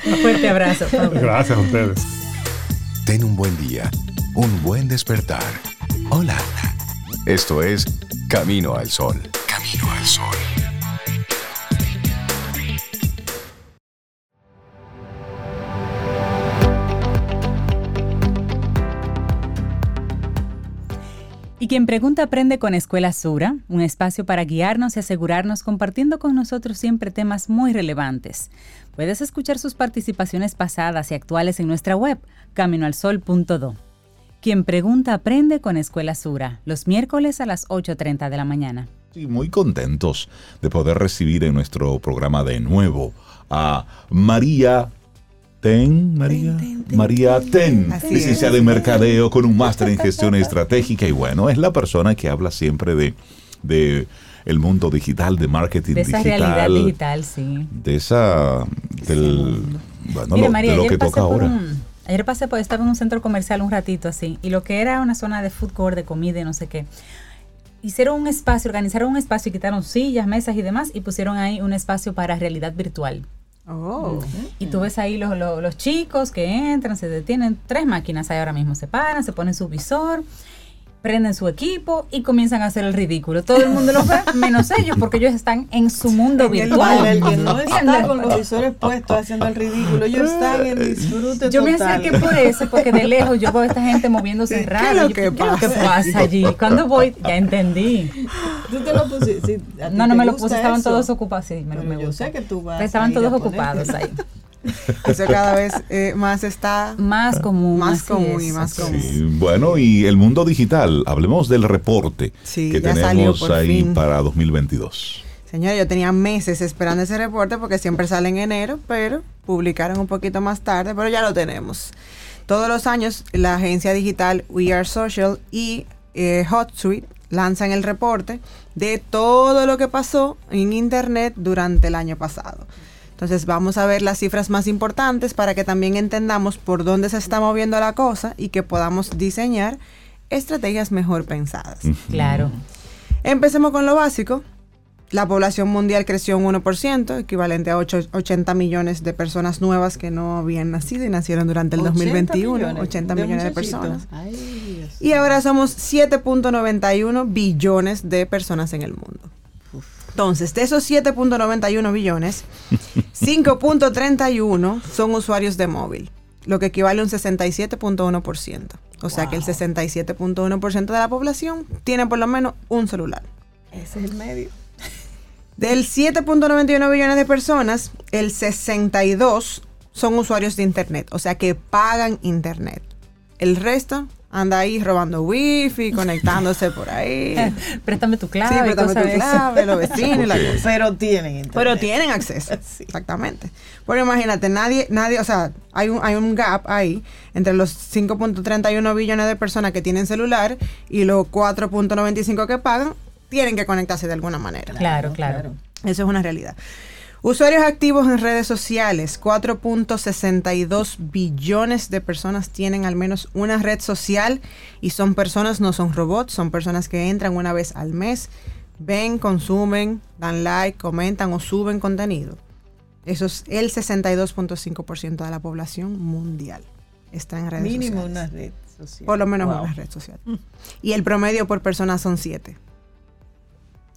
Un fuerte abrazo. Gracias a ustedes. Ten un buen día, un buen despertar. Hola. Esto es Camino al Sol. Camino al Sol. Y quien pregunta aprende con Escuela Sura, un espacio para guiarnos y asegurarnos compartiendo con nosotros siempre temas muy relevantes. Puedes escuchar sus participaciones pasadas y actuales en nuestra web, caminoalsol.do. Quien pregunta aprende con Escuela Sura, los miércoles a las 8.30 de la mañana. Sí, muy contentos de poder recibir en nuestro programa de nuevo a María Ten, María. María Ten, licenciada en Mercadeo con un máster en gestión estratégica y bueno, es la persona que habla siempre de, de el mundo digital, de marketing de esa digital. realidad digital, sí. De esa, del, bueno, Mire, lo, María, de lo que toca ahora. un- ayer pasé por, estaba en un centro comercial un ratito así, y lo que era una zona de food court, de comida y no sé qué. Hicieron un espacio, organizaron un espacio y quitaron sillas, mesas y demás, y pusieron ahí un espacio para realidad virtual. Oh. Y tú ves ahí los, los, los chicos que entran, se detienen, tres máquinas ahí ahora mismo, se paran, se ponen su visor, prenden su equipo y comienzan a hacer el ridículo. Todo el mundo los ve, (laughs) menos ellos, porque ellos están en su mundo En virtual. el que no está con los visores puestos haciendo el ridículo, ellos están en disfrute Yo me acerqué por eso, porque de lejos yo veo a esta gente moviéndose ¿Qué es raro. lo Yo, que ¿Qué es lo que pasa? allí? Cuando voy, ya entendí. Tú te lo pusiste. sí, ¿a ti No, no me lo puse, estaban eso? todos ocupados. Sí, me, me yo gusta. sé que tú vas Pero estaban todos ocupados ahí. (laughs) Eso cada vez eh, más está Más común. Más común es, y más común. Sí, bueno, y el mundo digital, hablemos del reporte Sí, que tenemos ahí fin. para 2022. Señora, yo tenía meses esperando ese reporte porque siempre sale en enero, pero publicaron un poquito más tarde, pero ya lo tenemos. Todos los años la agencia digital We Are Social y eh, HotSuite lanzan el reporte de todo lo que pasó en Internet durante el año pasado. Entonces vamos a ver las cifras más importantes para que también entendamos por dónde se está moviendo la cosa y que podamos diseñar estrategias mejor pensadas. Claro. Empecemos con lo básico. La población mundial creció un 1%, equivalente a ocho- 80 millones de personas nuevas que no habían nacido y nacieron durante el 2021. 80 millones de personas. Ay. Y ahora somos 7.91 billones de personas en el mundo. Entonces, de esos 7.91 billones, (laughs) 5.31 son usuarios de móvil, lo que equivale a un 67.1%. O sea que el 67.1% de la población tiene por lo menos un celular. Ese es el medio. (laughs) Del 7.91 billones de personas, el 62 son usuarios de Internet, o sea que pagan Internet. El resto anda ahí robando wifi, (laughs) conectándose por ahí. Préstame tu clave. Sí, préstame tu clave, los vecinos y la cosa. Pero tienen internet. Pero tienen acceso. (laughs) Sí. Exactamente. Porque imagínate, nadie, nadie, o sea, hay un, hay un gap ahí entre los 5.31 billones de personas que tienen celular y los 4.95 que pagan, tienen que conectarse de alguna manera. Claro, claro. Eso es una realidad. Usuarios activos en redes sociales, 4.62 billones de personas tienen al menos una red social y son personas, no son robots, son personas que entran una vez al mes, ven, consumen, dan like, comentan o suben contenido. Eso es el 62.5% de la población mundial. Está en redes Mínimo sociales. una red social. Por lo menos Wow. una red social. Y el promedio por persona son 7.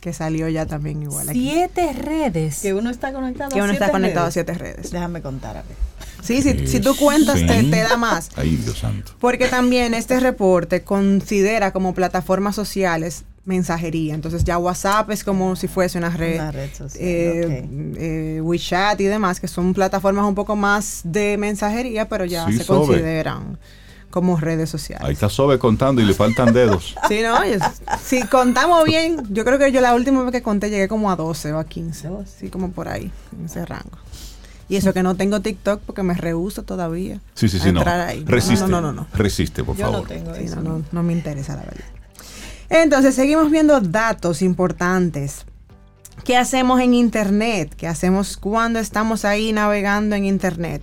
Que salió ya también igual aquí. Siete redes. Que uno está conectado Que a uno está siete conectado a redes. siete redes. Déjame contar a ver. Sí, si, si tú cuentas Sí. te, te da más. Ay, Dios santo. Porque también este reporte considera como plataformas sociales mensajería. Entonces ya WhatsApp es como si fuese una red. Una red social, eh, eh, WeChat y demás, que son plataformas un poco más de mensajería, pero ya Sí, se Sobe. consideran como redes sociales. Ahí está Sobe contando y le faltan dedos. (laughs) Sí, no, yo- si contamos bien, yo creo que yo la última vez que conté llegué como a 12 o a 15. Sí, como por ahí, en ese rango. Y eso que no tengo TikTok porque me rehuso todavía. Sí, sí, a sí, no. ahí. Resiste. No, no, no, no. Resiste, por Yo no favor. tengo Sí, eso. no, no, no me interesa la verdad. Entonces, seguimos viendo datos importantes. ¿Qué hacemos en Internet? ¿Qué hacemos cuando estamos ahí navegando en Internet?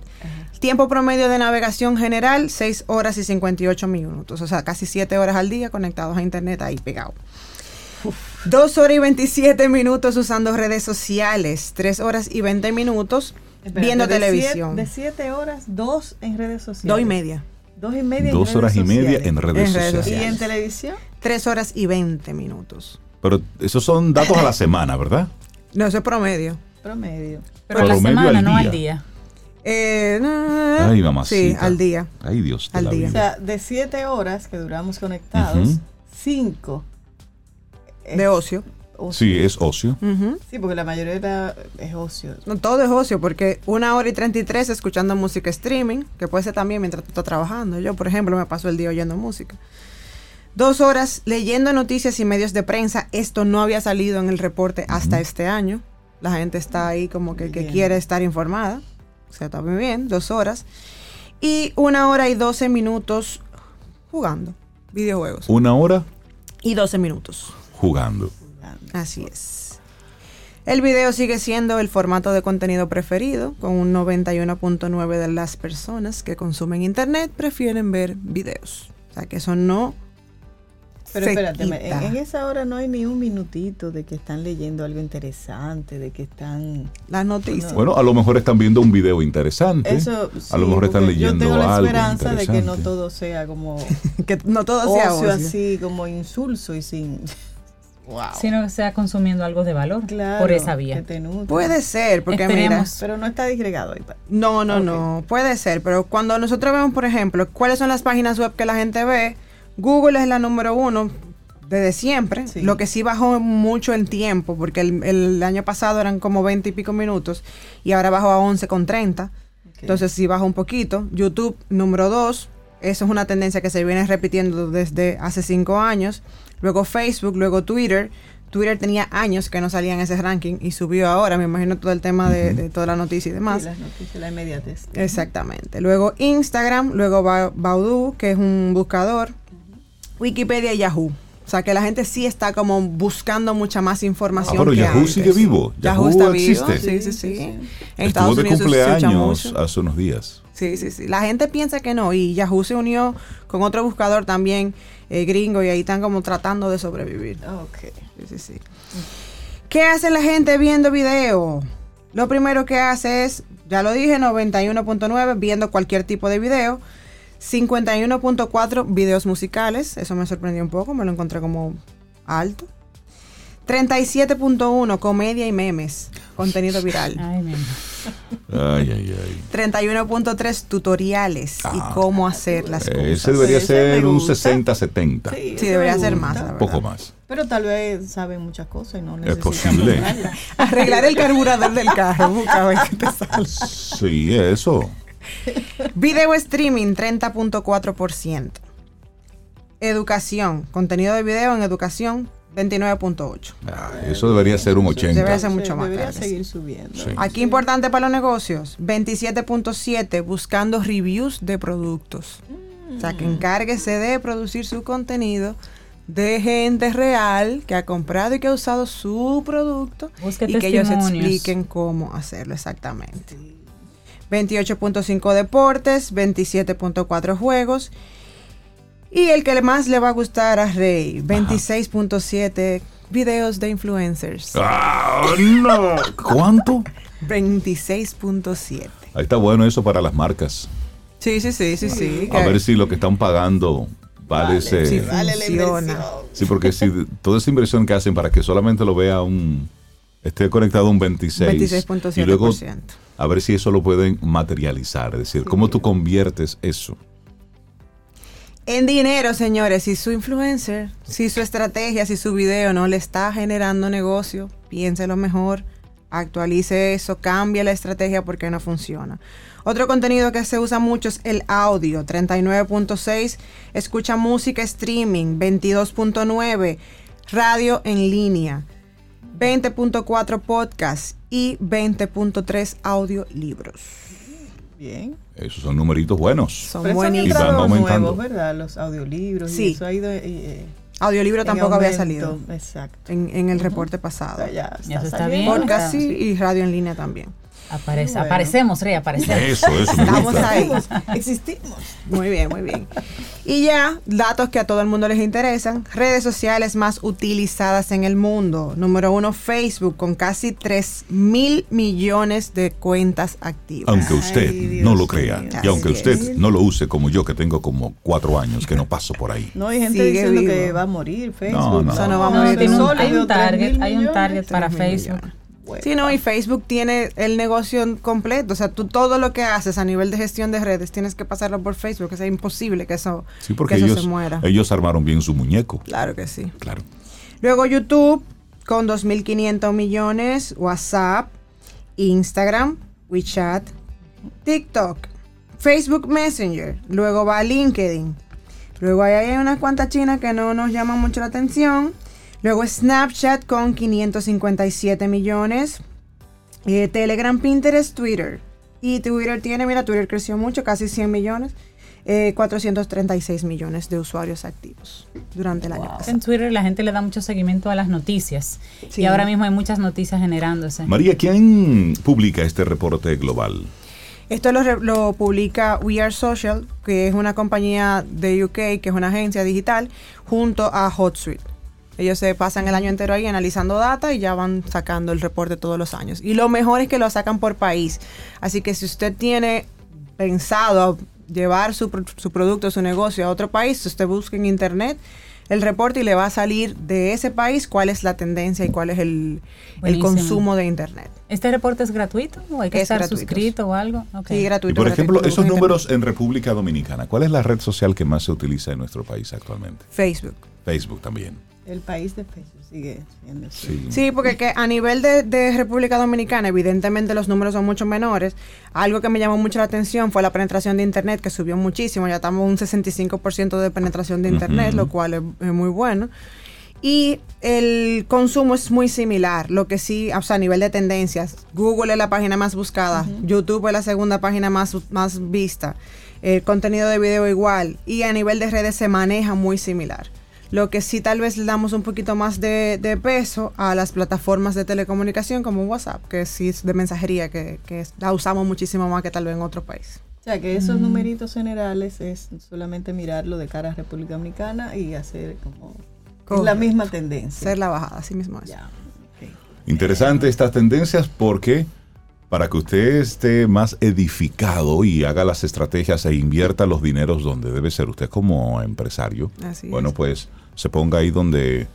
Tiempo promedio de navegación general, 6 horas y 58 minutos. O sea, casi 7 horas al día conectados a Internet ahí pegados. Dos horas y 27 minutos usando redes sociales. Tres horas y 20 minutos Espérate, viendo de televisión. siete- de siete horas, dos en redes sociales. Dos y media. Dos y media en Dos redes horas y media en redes En redes ¿Y sociales. en televisión? Tres horas y 20 minutos. Pero esos son datos a la semana, ¿verdad? No, eso es promedio. Promedio. Pero a la semana, al no al día. Eh, Ay, mamacita. Sí, al día. Ay, Dios Al día. O sea, de siete horas que duramos conectados, cinco. es De ocio. ocio. Sí, es ocio. Sí, porque la mayoría era- es ocio. No, todo es ocio, porque una hora y 33 escuchando música streaming, que puede ser también mientras tú estás trabajando. Yo, por ejemplo, me paso el día oyendo música. Dos horas leyendo noticias y medios de prensa. Esto no había salido en el reporte hasta este año. La gente está ahí como que, quiere estar informada. O sea, está muy bien, dos horas. Y una hora y 12 minutos jugando videojuegos. Una hora Y 12 minutos. jugando. Así es. El video sigue siendo el formato de contenido preferido, con un 91.9 de las personas que consumen internet prefieren ver videos. O sea que eso no... Pero se espérate, en, quita. en esa hora no hay ni un minutito de que están leyendo algo interesante, de que están... Las noticias. Bueno, a lo mejor están viendo un video interesante. Eso, a lo sí, mejor están leyendo Yo tengo la algo esperanza de que no todo sea como (laughs) que no todo sea ocio, ocio. así, como insulso y sin... (laughs) Wow. Sino que sea consumiendo algo de valor Claro, por esa vía. Puede ser, porque mira... Esperemos. Pero no está disgregado ahí. pa- No, no, no, puede ser, pero cuando nosotros vemos, por ejemplo, cuáles son las páginas web que la gente ve, Google es la número uno desde siempre, Sí. lo que sí bajó mucho en tiempo, porque el, el año pasado eran como 20 y pico minutos y ahora bajó a 11 con 30, Ok. entonces sí bajó un poquito. YouTube número dos, eso es una tendencia que se viene repitiendo desde hace cinco años. Luego Facebook, luego Twitter. Twitter tenía años que no salía en ese ranking y subió ahora, me imagino todo el tema de, de toda la noticia y demás. Sí, las noticias, la inmediatez. Exactamente. Luego Instagram, luego Ba- Baidu, que es un buscador, Wikipedia y Yahoo. O sea que la gente sí está como buscando mucha más información. Ah, pero que Yahoo antes. sigue vivo. Yahoo, Yahoo está vivo. existe. Sí, sí, sí. Sí. En Estuvo Estados de Unidos cumpleaños mucho. hace unos días. Sí, sí, sí. La gente piensa que no. Y Yahoo se unió con otro buscador también eh, gringo y ahí están como tratando de sobrevivir. Ok. Sí, sí, sí. ¿Qué hace la gente viendo video? Lo primero que hace es, ya lo dije, 91.9 viendo cualquier tipo de video. 51.4 videos musicales. Eso me sorprendió un poco, me lo encontré como alto. 37.1 comedia y memes, contenido viral. Ay. Ay, ay, ay. 31.3 tutoriales Ah. y cómo hacer las cosas. Ese debería ser un gusta. 60-70. Sí, debería ser más, la verdad. Poco más. Pero tal vez saben muchas cosas y no Es necesitan posible. comprarlas. Arreglar el carburador del carro. (laughs) busca a ver qué te sale. Sí, eso. Video streaming 30.4%. Educación, contenido de video en educación 29.8. Ah, eso debería ser un 80. Debería ser mucho Sí, más. Debería seguir sí. subiendo. Sí. Aquí importante para los negocios, 27.7 buscando reviews de productos. O sea, que encárguese de producir su contenido de gente real que ha comprado y que ha usado su producto Busque y que ellos expliquen cómo hacerlo exactamente. 28.5 deportes, 27.4 juegos. Y el que más le va a gustar a Rey, 26.7 videos de influencers. Ah, no. (laughs) ¿Cuánto? 26.7. Ahí está bueno eso para las marcas. Sí, sí, sí, sí, sí. A ver si lo que están pagando vale, ese... Sí, Sí. Vale la inversión. porque si toda esa inversión que hacen para que solamente lo vea un... esté conectado un 26 y luego 26.7%. a ver si eso lo pueden materializar, es decir, cómo tú conviertes eso. En dinero, señores, si su influencer, si su estrategia, si su video no le está generando negocio, piénselo mejor, actualice eso, cambie la estrategia porque no funciona. Otro contenido que se usa mucho es el audio, 39.6, escucha música streaming, 22.9, radio en línea, 20.4 podcast y 20.3 audiolibros. Bien. Esos son numeritos buenos. Son Pero buenísimos. aumentando. nuevos, ¿verdad? Los audiolibros Sí. y eso ha ido eh, eh, Audiolibro tampoco había salido Exacto. en, en el reporte O pasado. sea, ya está saliendo. bien. Podcast Sí. y radio en línea también. Aparece, Aparecemos, Rey, aparecemos. Eso, eso. Estamos ahí. Existimos. Muy bien, muy bien. Y ya, datos que a todo el mundo les interesan. Redes sociales más utilizadas en el mundo. Número uno, Facebook, con casi 3 mil millones de cuentas activas. Aunque usted Ay, no lo crea. Y aunque Así usted es. no lo use como yo, que tengo como cuatro años, que no paso por ahí. No, hay gente Sigue diciendo vivo. que va a morir Facebook. No, no. Eso no va a No, morir tiene un- solo. hay un target, hay un target millones. para 3 mil Facebook. millones. Sí, no, y Facebook tiene el negocio completo. O sea, tú todo lo que haces a nivel de gestión de redes tienes que pasarlo por Facebook. Es imposible que eso, Sí, porque que eso ellos, se muera. ellos armaron bien su muñeco. Claro que sí. Claro. Luego YouTube con 2.500 millones, WhatsApp, Instagram, WeChat, TikTok, Facebook Messenger, luego va LinkedIn, luego ahí hay unas cuantas chinas que no nos llaman mucho la atención, luego Snapchat con 557 millones, eh, Telegram, Pinterest, Twitter. Y Twitter tiene, mira, Twitter creció mucho, casi 100 millones, eh, 436 millones de usuarios activos durante el año pasado. En Twitter la gente le da mucho seguimiento a las noticias. Sí. Y ahora mismo hay muchas noticias generándose. María, ¿quién publica este reporte global? Esto lo, re- lo publica We Are Social, que es una compañía de UK, que es una agencia digital, junto a HotSuite. Ellos se pasan el año entero ahí analizando data y ya van sacando el reporte todos los años. Y lo mejor es que lo sacan por país. Así que si usted tiene pensado llevar su, pro- su producto, su negocio a otro país, usted busca en internet el reporte y le va a salir de ese país cuál es la tendencia y cuál es el, consumo de internet. ¿Este reporte es gratuito o hay que Es estar gratuito. suscrito o algo? Sí, gratuito. Y por ejemplo, esos números en República Dominicana, ¿cuál es la red social que más se utiliza en nuestro país actualmente? Facebook. Facebook también. El país de Facebook sigue siendo así. Sí. Sí, porque que a nivel de, de República Dominicana, evidentemente los números son mucho menores. Algo que me llamó mucho la atención fue la penetración de Internet, que subió muchísimo. Ya estamos un 65% de penetración de Internet, lo cual es, es muy bueno. Y el consumo es muy similar, lo que sí, o sea, a nivel de tendencias, Google es la página más buscada, YouTube es la segunda página más, más vista, el contenido de video igual, y a nivel de redes se maneja muy similar. Lo que sí tal vez le damos un poquito más de, de peso a las plataformas de telecomunicación como WhatsApp, que sí es de mensajería, que, que es- la usamos muchísimo más que tal vez en otro país. O sea, que esos numeritos generales es solamente mirarlo de cara a República Dominicana y hacer como es la Correcto. misma tendencia. Ser la bajada, así mismo es. Ya. Interesante estas tendencias porque para que usted esté más edificado y haga las estrategias e invierta los dineros donde debe ser usted como empresario, Así bueno, es. pues se ponga ahí donde,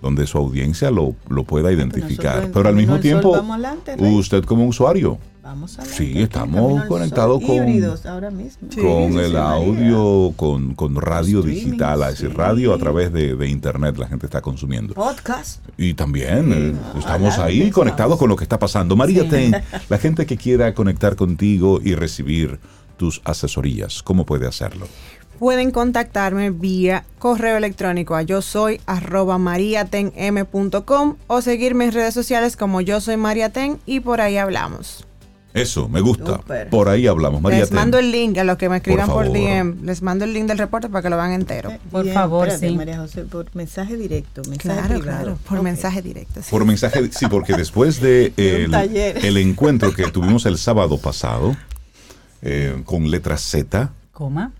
donde su audiencia lo, lo pueda identificar. nosotros Pero al mismo tiempo, adelante, usted como usuario, Vamos. Sí, estamos conectados Sol, con- híbridos ahora mismo. Sí, con el audio, con, con radio Streaming, digital, es decir, sí. radio a través de, de internet la gente está consumiendo. Podcast. Y también eh, estamos ahí estamos. conectados con lo que está pasando. María Sí. Ten, (laughs) la gente que quiera conectar contigo y recibir tus asesorías, ¿cómo puede hacerlo? Pueden contactarme vía correo electrónico a yo soy arroba mariatenm.com o seguirme en redes sociales como yo soy Mariaten y por ahí hablamos. Eso, me gusta. Por ahí hablamos. María les Ten. mando el link a los que me escriban por. DM. Les mando el link del reporte para que lo vean entero. Eh, Por bien, favor, espérate, sí. María José, por mensaje directo, mensaje Claro, privado. claro, por mensaje directo. sí. Por mensaje, sí, porque después de (laughs) el encuentro que tuvimos el sábado pasado, eh, con letra Z, Coma.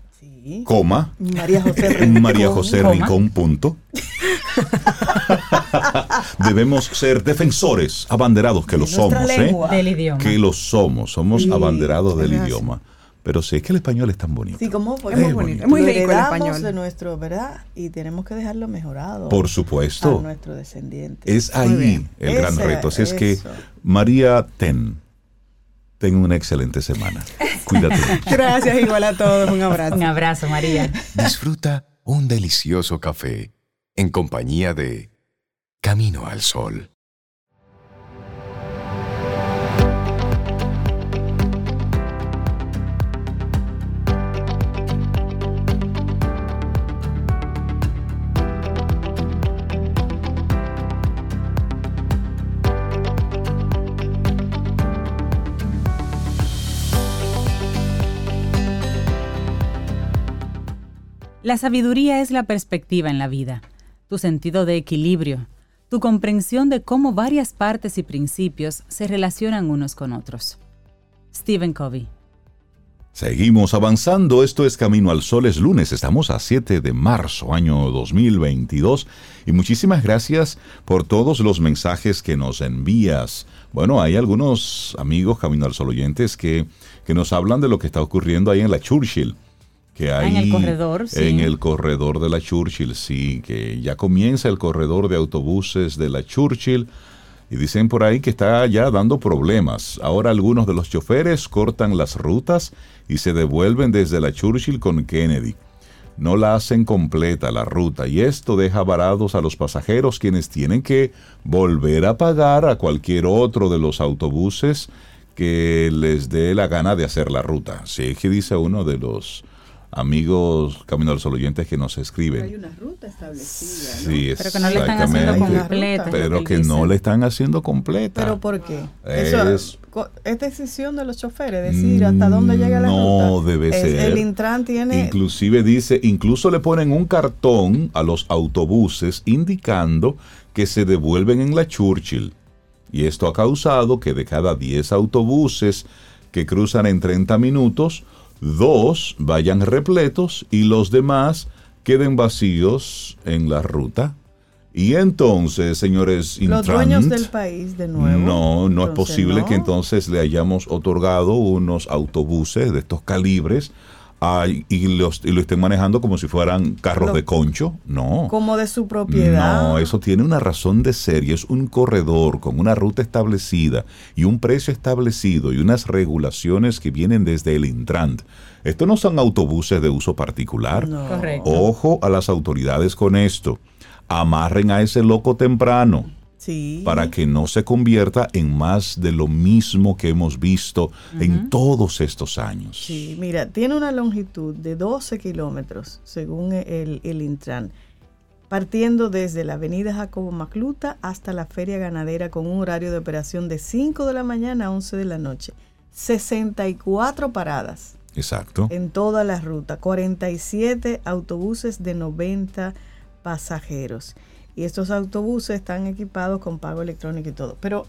Sí. coma, María José (laughs) Rincón. María José. Rincón, punto. Debemos ser defensores, abanderados, que lo De somos, ¿eh? lengua. Del idioma. Que lo somos, somos Sí, abanderados del idioma. Pero sí, es que el español es tan bonito. Sí, como Es muy bonito, es muy lo rico el español. de nuestro, ¿verdad? Y tenemos que dejarlo mejorado. Por A supuesto. nuestro descendiente. Es ahí el gran reto. Así es que. María Ten, ten una excelente semana. Cuídate. (laughs) Gracias igual a todos. Un abrazo. Un abrazo, María. Disfruta un delicioso café en compañía de Camino al Sol. La sabiduría es la perspectiva en la vida, tu sentido de equilibrio, tu comprensión de cómo varias partes y principios se relacionan unos con otros. Stephen Covey. Seguimos avanzando, esto es Camino al Sol, es lunes, estamos a 7 de marzo, año 2022, y muchísimas gracias por todos los mensajes que nos envías. Bueno, hay algunos amigos Camino al Sol oyentes que, que nos hablan de lo que está ocurriendo ahí en la Churchill. Que hay en el corredor, sí. En el corredor de la Churchill, sí, que ya comienza el corredor de autobuses de la Churchill. Y dicen por ahí que está ya dando problemas. Ahora algunos de los choferes cortan las rutas y se devuelven desde la Churchill con Kennedy. No la hacen completa la ruta y esto deja varados a los pasajeros quienes tienen que volver a pagar a cualquier otro de los autobuses que les dé la gana de hacer la ruta. Sí, que dice uno de los amigos Camino al Sol oyentes que nos escriben. Pero hay una ruta establecida. ¿no? Sí, Pero que no le están haciendo completa. Pero que dice. no le están haciendo completa. ¿Pero por qué? Es- Eso co- es decisión de los choferes, decir hasta dónde llega la No ruta. debe Es- ser. El Intran tiene... Inclusive dice, incluso le ponen un cartón a los autobuses indicando que se devuelven en la Churchill. Y esto ha causado que de cada 10 autobuses que cruzan en 30 minutos, dos vayan repletos y los demás queden vacíos en la ruta. Y entonces, señores, los Intrant, dueños del país, de nuevo. no, no es posible no. que entonces le hayamos otorgado unos autobuses de estos calibres ah, y, los, y lo estén manejando como si fueran carros Lo- de concho. No. Como de su propiedad. No, eso tiene una razón de ser y es un corredor con una ruta establecida y un precio establecido y unas regulaciones que vienen desde el Intrant. Esto no son autobuses de uso particular. No. Correcto. Ojo a las autoridades con esto. Amarren a ese loco temprano Sí. para que no se convierta en más de lo mismo que hemos visto en todos estos años. Sí, mira, tiene una longitud de 12 kilómetros, según el, el Intran, partiendo desde la avenida Jacobo Macluta hasta la feria ganadera con un horario de operación de 5 de la mañana a 11 de la noche. 64 paradas Exacto. en toda la ruta, 47 autobuses de 90 pasajeros. Y estos autobuses están equipados con pago electrónico y todo. Pero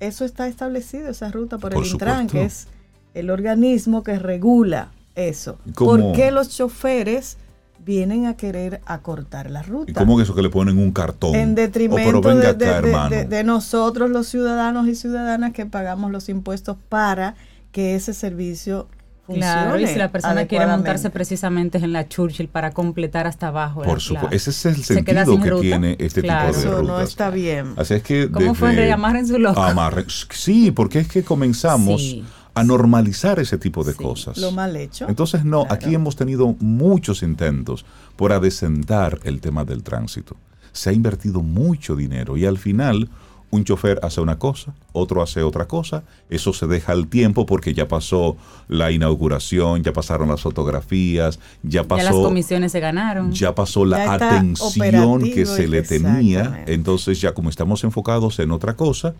eso está establecido, esa ruta por, Por el Intran, que es el organismo que regula eso. ¿Y cómo- ¿Por qué los choferes vienen a querer acortar la ruta? ¿Y cómo que eso que le ponen un cartón? en Oh, detrimento de, de- acá, de- hermano. de- de nosotros los ciudadanos y ciudadanas que pagamos los impuestos para que ese servicio. Claro, y si la persona quiere montarse precisamente en la Churchill para completar hasta abajo. Por supuesto. Ese es el sentido que ruta. tiene este Claro. tipo de Eso rutas. no está bien. Así es que ¿Cómo fue? desde- Reamarren su loco. Amarre- Sí, porque es que comenzamos Sí. a normalizar ese tipo de Sí. cosas. Lo mal hecho. Entonces, no, Claro. aquí hemos tenido muchos intentos por adecentar el tema del tránsito. Se ha invertido mucho dinero y al final un chofer hace una cosa, otro hace otra cosa, eso se deja al tiempo porque ya pasó la inauguración, ya pasaron las fotografías, ya ya las pasó comisiones se ganaron. ya pasó la Ya atención que se le tenía, entonces ya como estamos enfocados en otra cosa,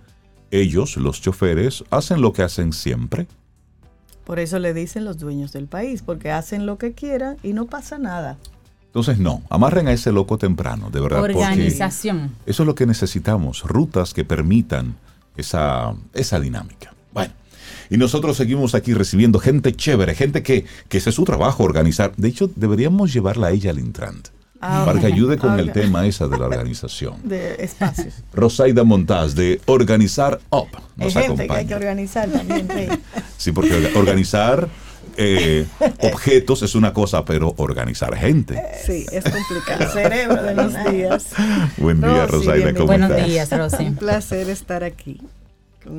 ellos, los choferes, hacen lo que hacen siempre. Por eso le dicen los dueños del país, porque hacen lo que quieran y no pasa nada. Entonces, no, amarren a ese loco temprano, de verdad. porque Organización. Eso es lo que necesitamos, rutas que permitan esa, esa dinámica. Bueno, y nosotros seguimos aquí recibiendo gente chévere, gente que, que ese es su trabajo, organizar. De hecho, deberíamos llevarla a ella al Intrant, Ah, para que ayude con ah, el tema esa de la organización. (laughs) De espacios. Rosaida Montaz de Organizar Up Hay nos gente que hay que acompaña. organizar también. Sí, (laughs) porque orga- organizar eh, objetos es una cosa, pero organizar gente. Sí, es complicado. El cerebro de los días. Buen día, Rosy, Rosaida, bienvenida. ¿cómo Buenos estás? días, Rosy. Un placer estar aquí.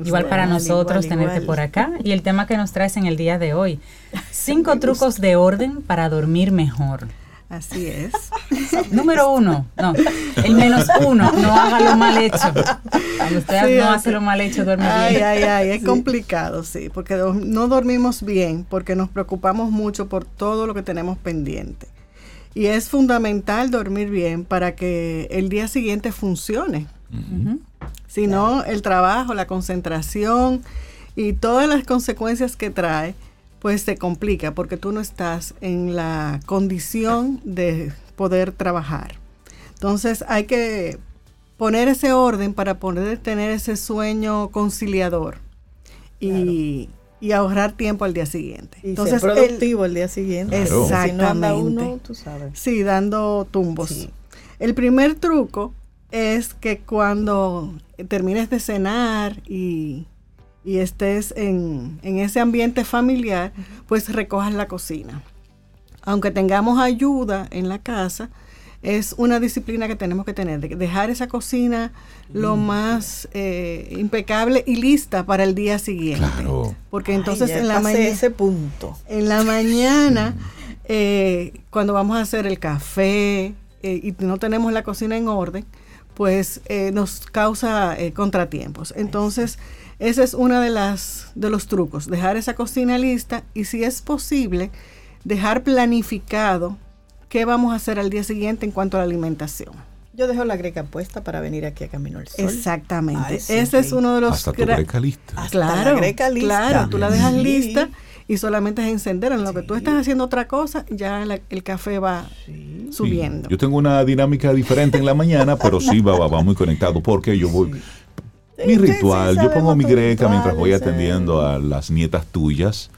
Igual para nosotros igual, tenerte igual. por acá y el tema que nos traes en el día de hoy. Cinco (laughs) trucos de orden para dormir mejor. Así es. (laughs) Número uno, no, el menos uno, no haga lo mal hecho. Cuando usted Sí, no hace lo mal hecho, duerme Ay, bien. ay, ay, es complicado, sí, porque no dormimos bien, porque nos preocupamos mucho por todo lo que tenemos pendiente. Y es fundamental dormir bien para que el día siguiente funcione. Si no, el trabajo, la concentración y todas las consecuencias que trae, pues se complica porque tú no estás en la condición de poder trabajar. Entonces hay que poner ese orden para poder tener ese sueño conciliador. Y y ahorrar tiempo al día siguiente. Y Entonces, ser productivo el, día siguiente. Exactamente. Sí, dando tumbos. El primer truco es que cuando termines de cenar y, estés en, en, ese ambiente familiar, pues recojas la cocina. Aunque tengamos ayuda en la casa, es una disciplina que tenemos que tener, de dejar esa cocina lo más eh, impecable y lista para el día siguiente. Porque entonces en la mañana... ese punto. En la mañana, eh, cuando vamos a hacer el café eh, y no tenemos la cocina en orden, pues nos causa contratiempos. Entonces, ese es uno de, las, de los trucos, dejar esa cocina lista y si es posible, dejar planificado qué vamos a hacer al día siguiente en cuanto a la alimentación. Yo dejo la greca puesta para venir aquí a Camino al Sol. Exactamente. Ese es uno de los... Hasta tu greca lista. claro, la greca lista. Claro, tú la dejas lista y solamente es encender. En lo que tú estás haciendo otra cosa, ya el café va subiendo. Yo tengo una dinámica diferente en la mañana, pero sí va, va, muy conectado porque yo voy... Mi ritual, yo pongo mi greca mientras voy atendiendo a las nietas tuyas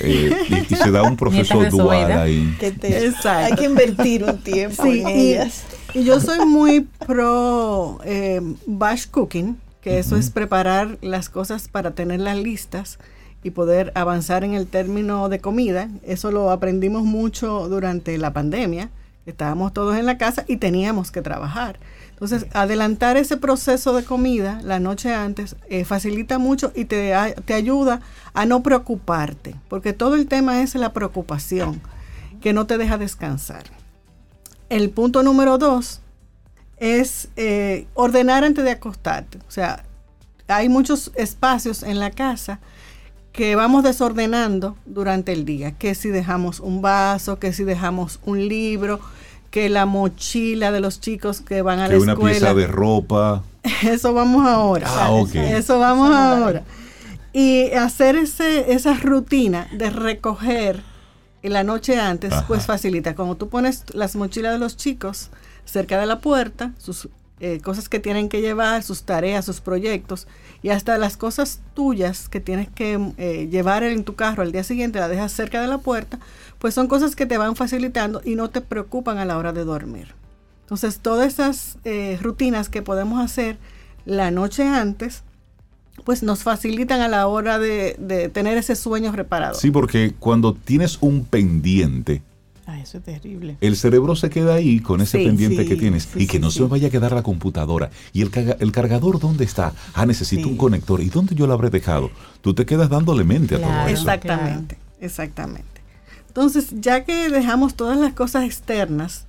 eh, y, se da un (laughs) proceso dual ahí. Hay que invertir un tiempo en ellas. Y, yo soy muy pro eh, batch cooking, que eso es preparar las cosas para tenerlas listas y poder avanzar en el término de comida. Eso lo aprendimos mucho durante la pandemia. Estábamos todos en la casa y teníamos que trabajar. Entonces, adelantar ese proceso de comida la noche antes eh, facilita mucho y te, te ayuda a no preocuparte, porque todo el tema es la preocupación, que no te deja descansar. El punto número dos es eh, ordenar antes de acostarte. O sea, hay muchos espacios en la casa que vamos desordenando durante el día, que si dejamos un vaso, que si dejamos un libro, que la mochila de los chicos que van a la escuela. una pieza de ropa. (laughs) Eso vamos ahora. Ah, (laughs) Eso vamos ahora. Y hacer ese, esa rutina de recoger la noche antes, pues facilita. Como tú pones las mochilas de los chicos cerca de la puerta, sus eh, cosas que tienen que llevar, sus tareas, sus proyectos y hasta las cosas tuyas que tienes que eh, llevar en tu carro al día siguiente, la dejas cerca de la puerta, pues son cosas que te van facilitando y no te preocupan a la hora de dormir. Entonces, todas esas eh, rutinas que podemos hacer la noche antes, pues nos facilitan a la hora de, de tener ese sueño reparado. Sí, porque cuando tienes un pendiente, Ah, eso es terrible. El cerebro se queda ahí con ese pendiente que tienes y que no se vaya a quedar la computadora. ¿Y el, el cargador dónde está? Ah, necesito un conector. ¿Y dónde yo lo habré dejado? Tú te quedas dándole mente a todo eso. Exactamente, exactamente. Entonces, ya que dejamos todas las cosas externas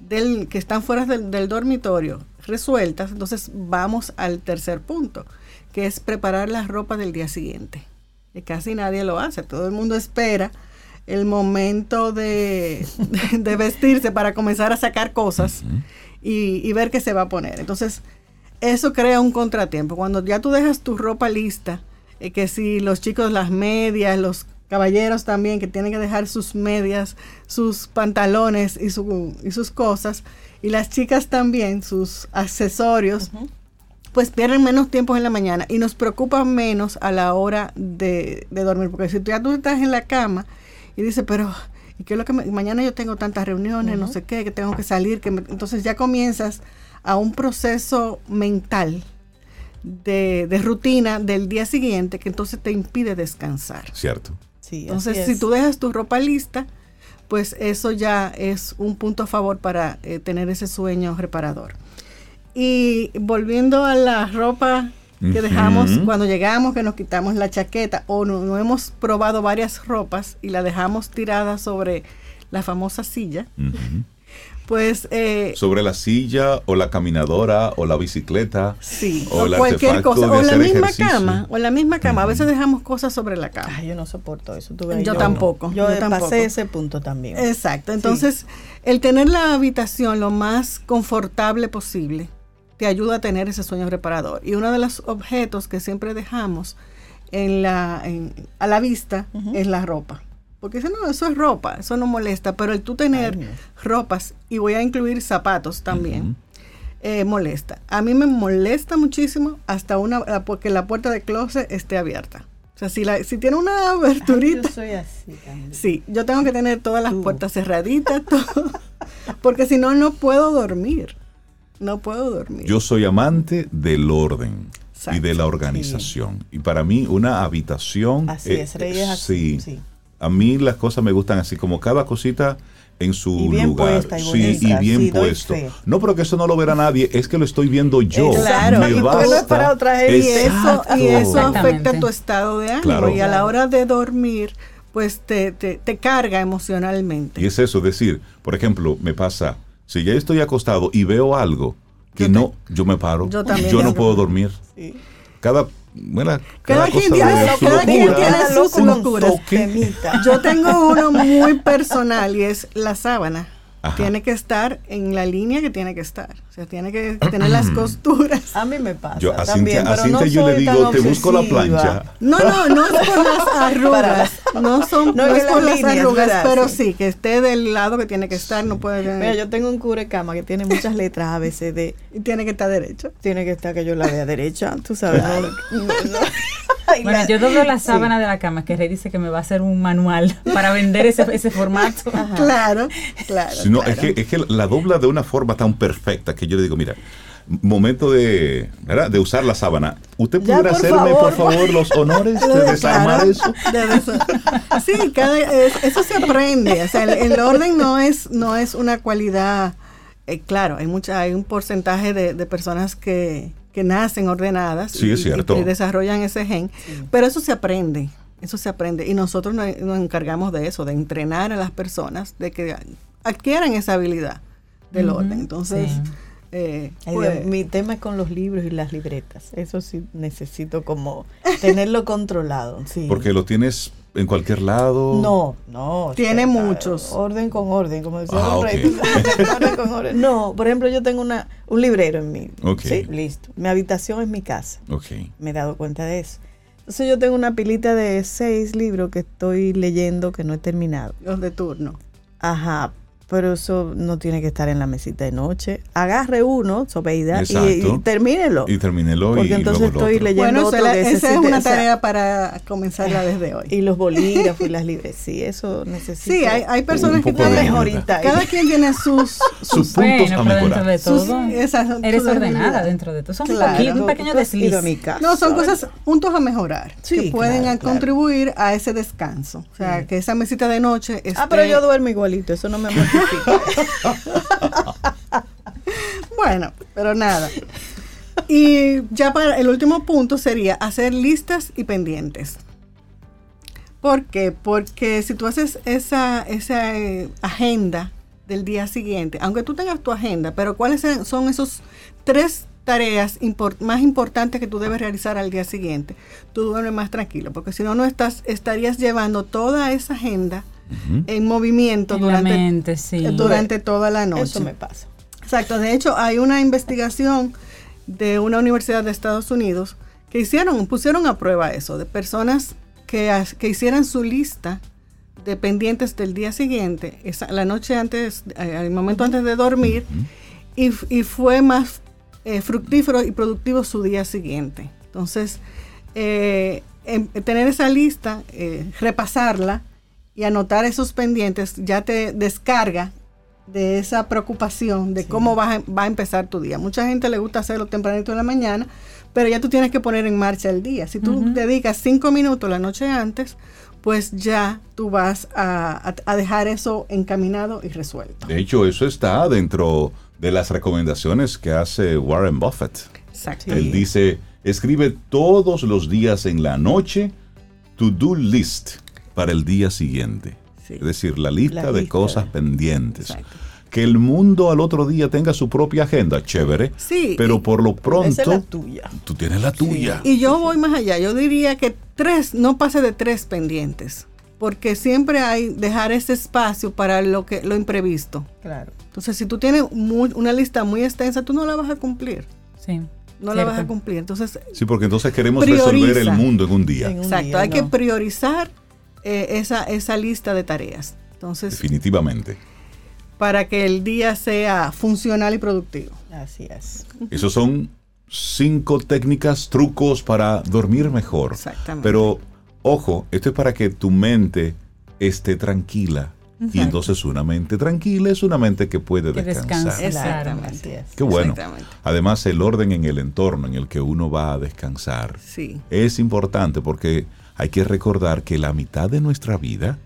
del, que están fuera del, del dormitorio resueltas, entonces vamos al tercer punto, que es preparar la ropa del día siguiente. Que casi nadie lo hace, todo el mundo espera el momento (laughs) de, vestirse para comenzar a sacar cosas y, ver qué se va a poner. Entonces, eso crea un contratiempo. Cuando ya tú dejas tu ropa lista, eh, que si los chicos las medias, los caballeros también, que tienen que dejar sus medias, sus pantalones y, y sus cosas, y las chicas también, sus accesorios, pues pierden menos tiempo en la mañana y nos preocupan menos a la hora de, de dormir. Porque si tú ya tú estás en la cama, y dice, pero ¿y qué es lo que mañana yo tengo tantas reuniones, no sé qué, que tengo que salir? que Entonces ya comienzas a un proceso mental de, de, rutina del día siguiente que entonces te impide descansar. Cierto. Sí, entonces, si tú dejas tu ropa lista, pues eso ya es un punto a favor para eh, tener ese sueño reparador. Y volviendo a la ropa que dejamos cuando llegamos, que nos quitamos la chaqueta o no, hemos probado varias ropas y la dejamos tirada sobre la famosa silla. Pues eh, sobre la silla o la caminadora o la bicicleta sí o, cualquier cosa o la misma cama o la misma cama. A veces dejamos cosas sobre la cama. Yo no soporto eso yo, tampoco yo, pasé ese punto también. Exacto entonces el tener la habitación lo más confortable posible te ayuda a tener ese sueño reparador. Y uno de los objetos que siempre dejamos en la, a la vista es la ropa. Porque eso no, eso es ropa, eso no molesta, pero el tú tener ropas, y voy a incluir zapatos también, eh, molesta. A mí me molesta muchísimo hasta una porque la puerta de closet esté abierta. O sea, si, la, si tiene una aberturita... yo soy así también. Sí, yo tengo que tener todas las Tú. puertas cerraditas, (laughs) todo, porque si no, no puedo dormir. No puedo dormir. Yo soy amante del orden y de la organización. Y para mí una habitación... Así eh, es, Rey es así, Sí. sí. A mí las cosas me gustan así, como cada cosita en su Y bien lugar. puesta y sí, bonita, y bien sí, puesto. No, porque eso no lo verá nadie, es que lo estoy viendo yo. Claro, Me y tú basta. no es para otra gente. y eso, y eso afecta tu estado de ánimo. Claro. Y a la hora de dormir, pues te, te, te carga emocionalmente. Y es eso, es decir, por ejemplo, me pasa, si ya estoy acostado y veo algo que Yo te- no, yo me paro, Yo también no tengo- puedo dormir. Sí. Cada, bueno, Cada cosa quien tiene- de su cada quien locura. tiene sus locuras. Yo tengo uno muy personal y es la sábana. Ajá. Tiene que estar en la línea que tiene que estar. O sea, tiene que tener las (clears throat) costuras. A mí me pasa Yo a también, Cintia, a pero no le tan digo, te busco la plancha. No, no, no es por las (laughs) arrugas. No son No, no es por las arrugas, ¿verdad? pero Sí. sí, que esté del lado que tiene que estar, no puede Mira, yo tengo un cubrecama que tiene muchas letras A, B, C, D. y tiene que estar derecho. Tiene que estar que yo la vea derecha, tú sabes. No, (laughs) (laughs) Bueno, la- yo doblo la sí. sábana de la cama, que Rey dice que me va a hacer un manual (laughs) para vender ese, ese formato. Claro, (laughs) claro. Si no, claro. es, que, es que la dobla de una forma tan perfecta que yo le digo, mira, momento de, ¿verdad? de usar la sábana. ¿Usted Ya, pudiera por hacerme, favor, por favor, los honores de Claro, desarmar eso? de Sí, cada, es- eso se aprende. O sea, el, el orden no es, no es una cualidad. eh, claro, hay mucha, hay un porcentaje de, de personas que, que nacen ordenadas Sí, y, es cierto. y desarrollan ese gen, pero eso se aprende. Eso se aprende y nosotros nos, nos encargamos de eso, de entrenar a las personas, de que adquieran esa habilidad del orden. Entonces, sí. eh, Ay, pues, mi tema es con los libros y las libretas. Eso sí necesito como tenerlo (laughs) controlado. Sí. Porque lo tienes en cualquier lado. No, no. Tiene o sea, muchos. Orden con orden, como decía Ah, Don Rey, ok. tú sabes, orden con orden. No, por ejemplo, yo tengo una, un librero en mi. Ok. Sí, listo. Mi habitación es mi casa. Ok. Me he dado cuenta de eso. Entonces yo tengo una pilita de seis libros que estoy leyendo que no he terminado. los de turno. Ajá, pero eso no tiene que estar en la mesita de noche. Agarre uno, Sobeida, y, y termínelo. Y termínelo y, Porque y entonces luego estoy otro. leyendo Bueno, otro esa, la- de ese esa es sí, una tarea para comenzarla desde (laughs) hoy. Y los bolígrafos y las (laughs) libres. Sí, eso necesito. Sí, hay, hay personas que tienen ayuda. Cada quien tiene sus, (laughs) Sus sus puntos Bueno, a pero dentro mejorar. de Sus- todo, esas son eres sus ordenada dentro de todo. Son Claro. un, poquito, un pequeño desliz. No, son cosas, puntos a mejorar Sí, que pueden claro, a- claro. contribuir a ese descanso. O sea, que esa mesita de noche esté, Ah, pero yo duermo igualito, eso no me mortifica. (laughs) Bueno, pero nada. Y ya para el último punto sería hacer listas y pendientes. ¿Por qué? Porque si tú haces esa, esa eh, agenda del día siguiente, aunque tú tengas tu agenda, pero ¿cuáles son- esos tres tareas más importantes que tú debes realizar al día siguiente? Tú duermes más tranquilo, porque si no, no estás, estarías llevando toda esa agenda En movimiento En durante, mente, sí. eh, durante toda la noche. Eso me pasa. Exacto, de hecho hay una investigación de una universidad de Estados Unidos que hicieron, pusieron a prueba eso, de personas que, que hicieran su lista de pendientes del día siguiente, esa- la noche antes, eh, al momento antes de dormir, y, y fue más eh, fructífero y productivo su día siguiente. Entonces, eh, em- tener esa lista, eh, repasarla y anotar esos pendientes ya te descarga de esa preocupación de cómo va a, va a empezar tu día. Mucha gente le gusta hacerlo tempranito en la mañana, pero ya tú tienes que poner en marcha el día. Si tú Ujú. dedicas cinco minutos la noche antes, pues ya tú vas a, a- a dejar eso encaminado y resuelto. De hecho, eso está dentro de las recomendaciones que hace Warren Buffett. Exacto. Él dice, escribe todos los días en la noche to-do list para el día siguiente. Sí. Es decir, la lista La de lista. cosas pendientes. Exacto. Que el mundo al otro día tenga su propia agenda, chévere. Sí, Pero por lo pronto, Esa es la tuya. tú tienes la tuya. Y yo voy más allá. Yo diría que tres, no pase de tres pendientes. Porque siempre hay dejar ese espacio para lo que lo imprevisto. Claro. Entonces, si tú tienes muy- una lista muy extensa, tú no la vas a cumplir. Sí. No la vas a cierto. cumplir. Entonces, Sí, porque entonces queremos Prioriza. resolver el mundo en un día. En un exacto, día, hay que no. priorizar eh, esa, esa lista de tareas. Entonces, Definitivamente. para que el día sea funcional y productivo. Así es. Esos son cinco técnicas, trucos para dormir mejor. Exactamente. Pero Ojo, esto es para que tu mente esté tranquila. Y entonces una mente tranquila es una mente que puede Que descansar. Exactamente. Qué bueno. Exactamente. Además, el orden en el entorno en el que uno va a descansar Sí. es importante porque hay que recordar que la mitad de nuestra vida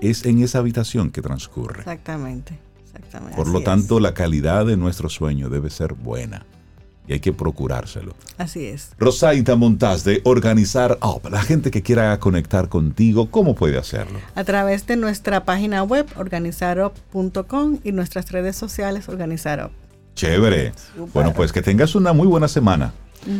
es en esa habitación que transcurre. Exactamente. Exactamente. Por lo tanto, es. la calidad de nuestro sueño debe ser buena y hay que procurárselo. Así es. Rosaita Montaz de Organizar Up. La gente que quiera conectar contigo, ¿cómo puede hacerlo? A través de nuestra página web, organizarup.com y nuestras redes sociales, organizarup. Chévere. Bueno, pues que tengas una muy buena semana.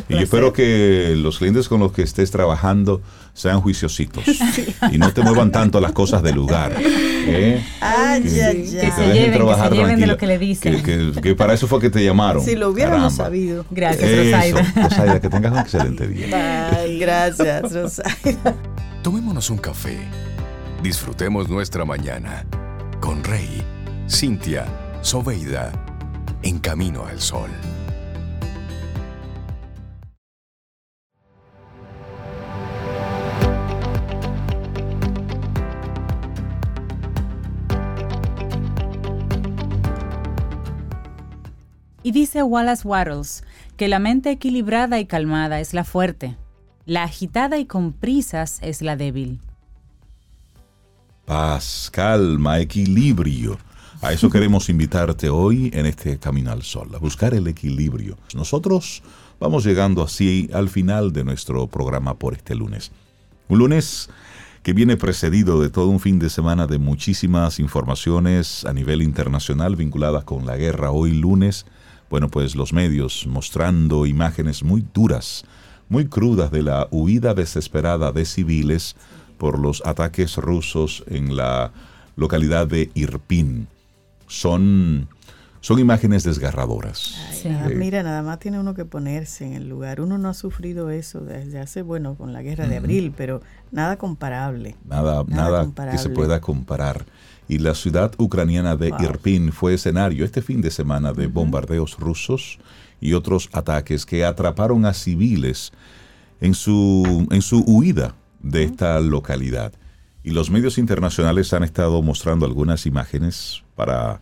Y yo espero que los clientes con los que estés trabajando sean juiciositos (laughs) y no te muevan tanto las cosas del lugar. ¿eh? Ay, Que- se ay. te dejen lleven, que se lleven de lo que le dicen. Que, que- que para eso fue que te llamaron. Si lo hubiéramos Caramba. sabido. Gracias, Eso. Rosaida. Rosaida, que tengas un excelente día. Ay, gracias, (laughs) Rosaida. Tomémonos un café. Disfrutemos nuestra mañana con Rey, Cintia, Soveida, en camino al sol. Y dice Wallace Wattles que la mente equilibrada y calmada es la fuerte, la agitada y con prisas es la débil. Paz, calma, equilibrio. A eso (laughs) queremos invitarte hoy en este Camino al Sol, a buscar el equilibrio. Nosotros vamos llegando así al final de nuestro programa por este lunes. Un lunes que viene precedido de todo un fin de semana de muchísimas informaciones a nivel internacional vinculadas con la guerra. Hoy lunes, bueno, pues los medios mostrando imágenes muy duras, muy crudas de la huida desesperada de civiles por los ataques rusos en la localidad de Irpin. Son, son imágenes desgarradoras. Ah, Mira, nada más tiene uno que ponerse en el lugar. Uno no ha sufrido eso desde hace, bueno, con la guerra de abril, pero nada comparable. Nada, Nada nada, que se pueda comparar. Y la ciudad ucraniana de Wow. Irpin fue escenario este fin de semana de bombardeos rusos y otros ataques que atraparon a civiles en su, en su huida de esta localidad. Y los medios internacionales han estado mostrando algunas imágenes para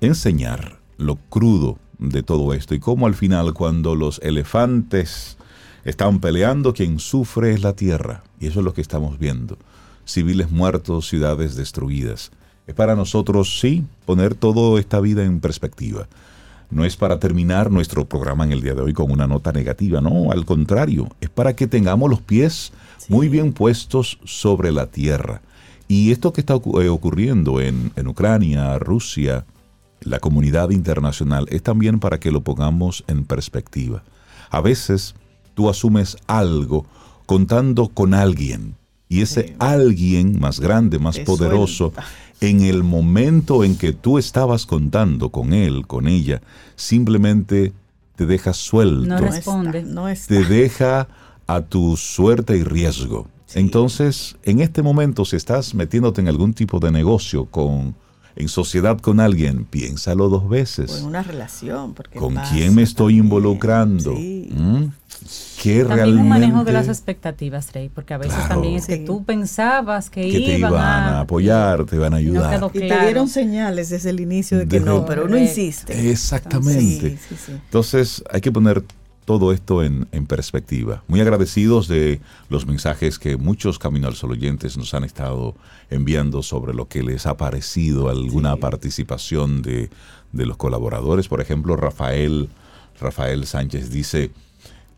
enseñar lo crudo de todo esto y cómo al final cuando los elefantes están peleando, quien sufre es la tierra. Y eso es lo que estamos viendo. Civiles muertos, ciudades destruidas. Es para nosotros, sí, poner toda esta vida en perspectiva. No es para terminar nuestro programa en el día de hoy con una nota negativa, no, al contrario, es para que tengamos los pies muy bien puestos sobre la tierra. Y esto que está eh, ocurriendo en, en Ucrania, Rusia, la comunidad internacional, es también para que lo pongamos en perspectiva. A veces tú asumes algo contando con alguien y ese Sí. alguien más grande, más Te poderoso, suelta. En el momento en que tú estabas contando con él, con ella, simplemente te deja suelto, No Responde. no está. te deja a tu suerte y riesgo. Entonces, en este momento, si estás metiéndote en algún tipo de negocio con en sociedad con alguien, piénsalo dos O veces. en una relación. Porque ¿Con quién me estoy también. involucrando? Sí. ¿Mm? ¿Qué También realmente un manejo de las expectativas, Rey, porque a veces Claro. también es que Sí. tú pensabas que, que te iban a apoyar, te van a y no ayudar? quedó Y te claro. dieron señales desde el inicio de que Desde- no, pero uno insiste. Exactamente. Sí, sí, sí. Entonces hay que poner todo esto en, en perspectiva. Muy agradecidos de los mensajes que muchos Camino al Sol oyentes nos han estado enviando sobre lo que les ha parecido, alguna participación de, de los colaboradores. Por ejemplo, Rafael, Rafael Sánchez dice,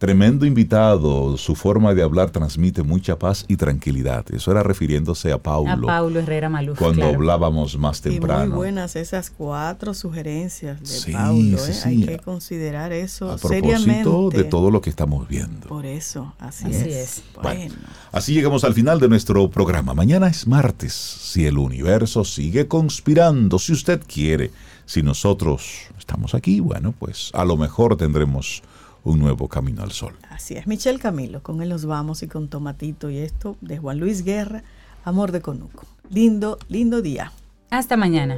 tremendo invitado, su forma de hablar transmite mucha paz y tranquilidad. Eso era refiriéndose a A Paulo, Paulo Herrera Maluf. cuando claro. hablábamos más Y muy temprano. buenas esas cuatro sugerencias de Sí, Paulo. sí, ¿eh? sí. Hay que considerar eso a seriamente. propósito de todo lo que estamos viendo. Por eso, así, Así es. es. Bueno, Así llegamos al final de nuestro programa. Mañana es martes. Si el universo sigue conspirando, si usted quiere, si nosotros estamos aquí, bueno, pues a lo mejor tendremos un nuevo camino al sol. así es. Michelle Camilo, con él nos vamos y con Tomatito y esto de Juan Luis Guerra, Amor de Conuco. Lindo, lindo día. Hasta mañana.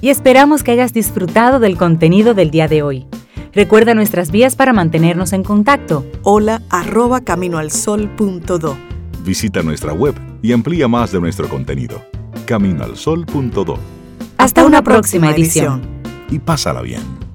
Y esperamos que hayas disfrutado del contenido del día de hoy. Recuerda nuestras vías para mantenernos en contacto. Hola arroba caminoalsol.do. Visita nuestra web y amplía más de nuestro contenido. Caminoalsol.do. Hasta, una, próxima, edición. Y pásala bien.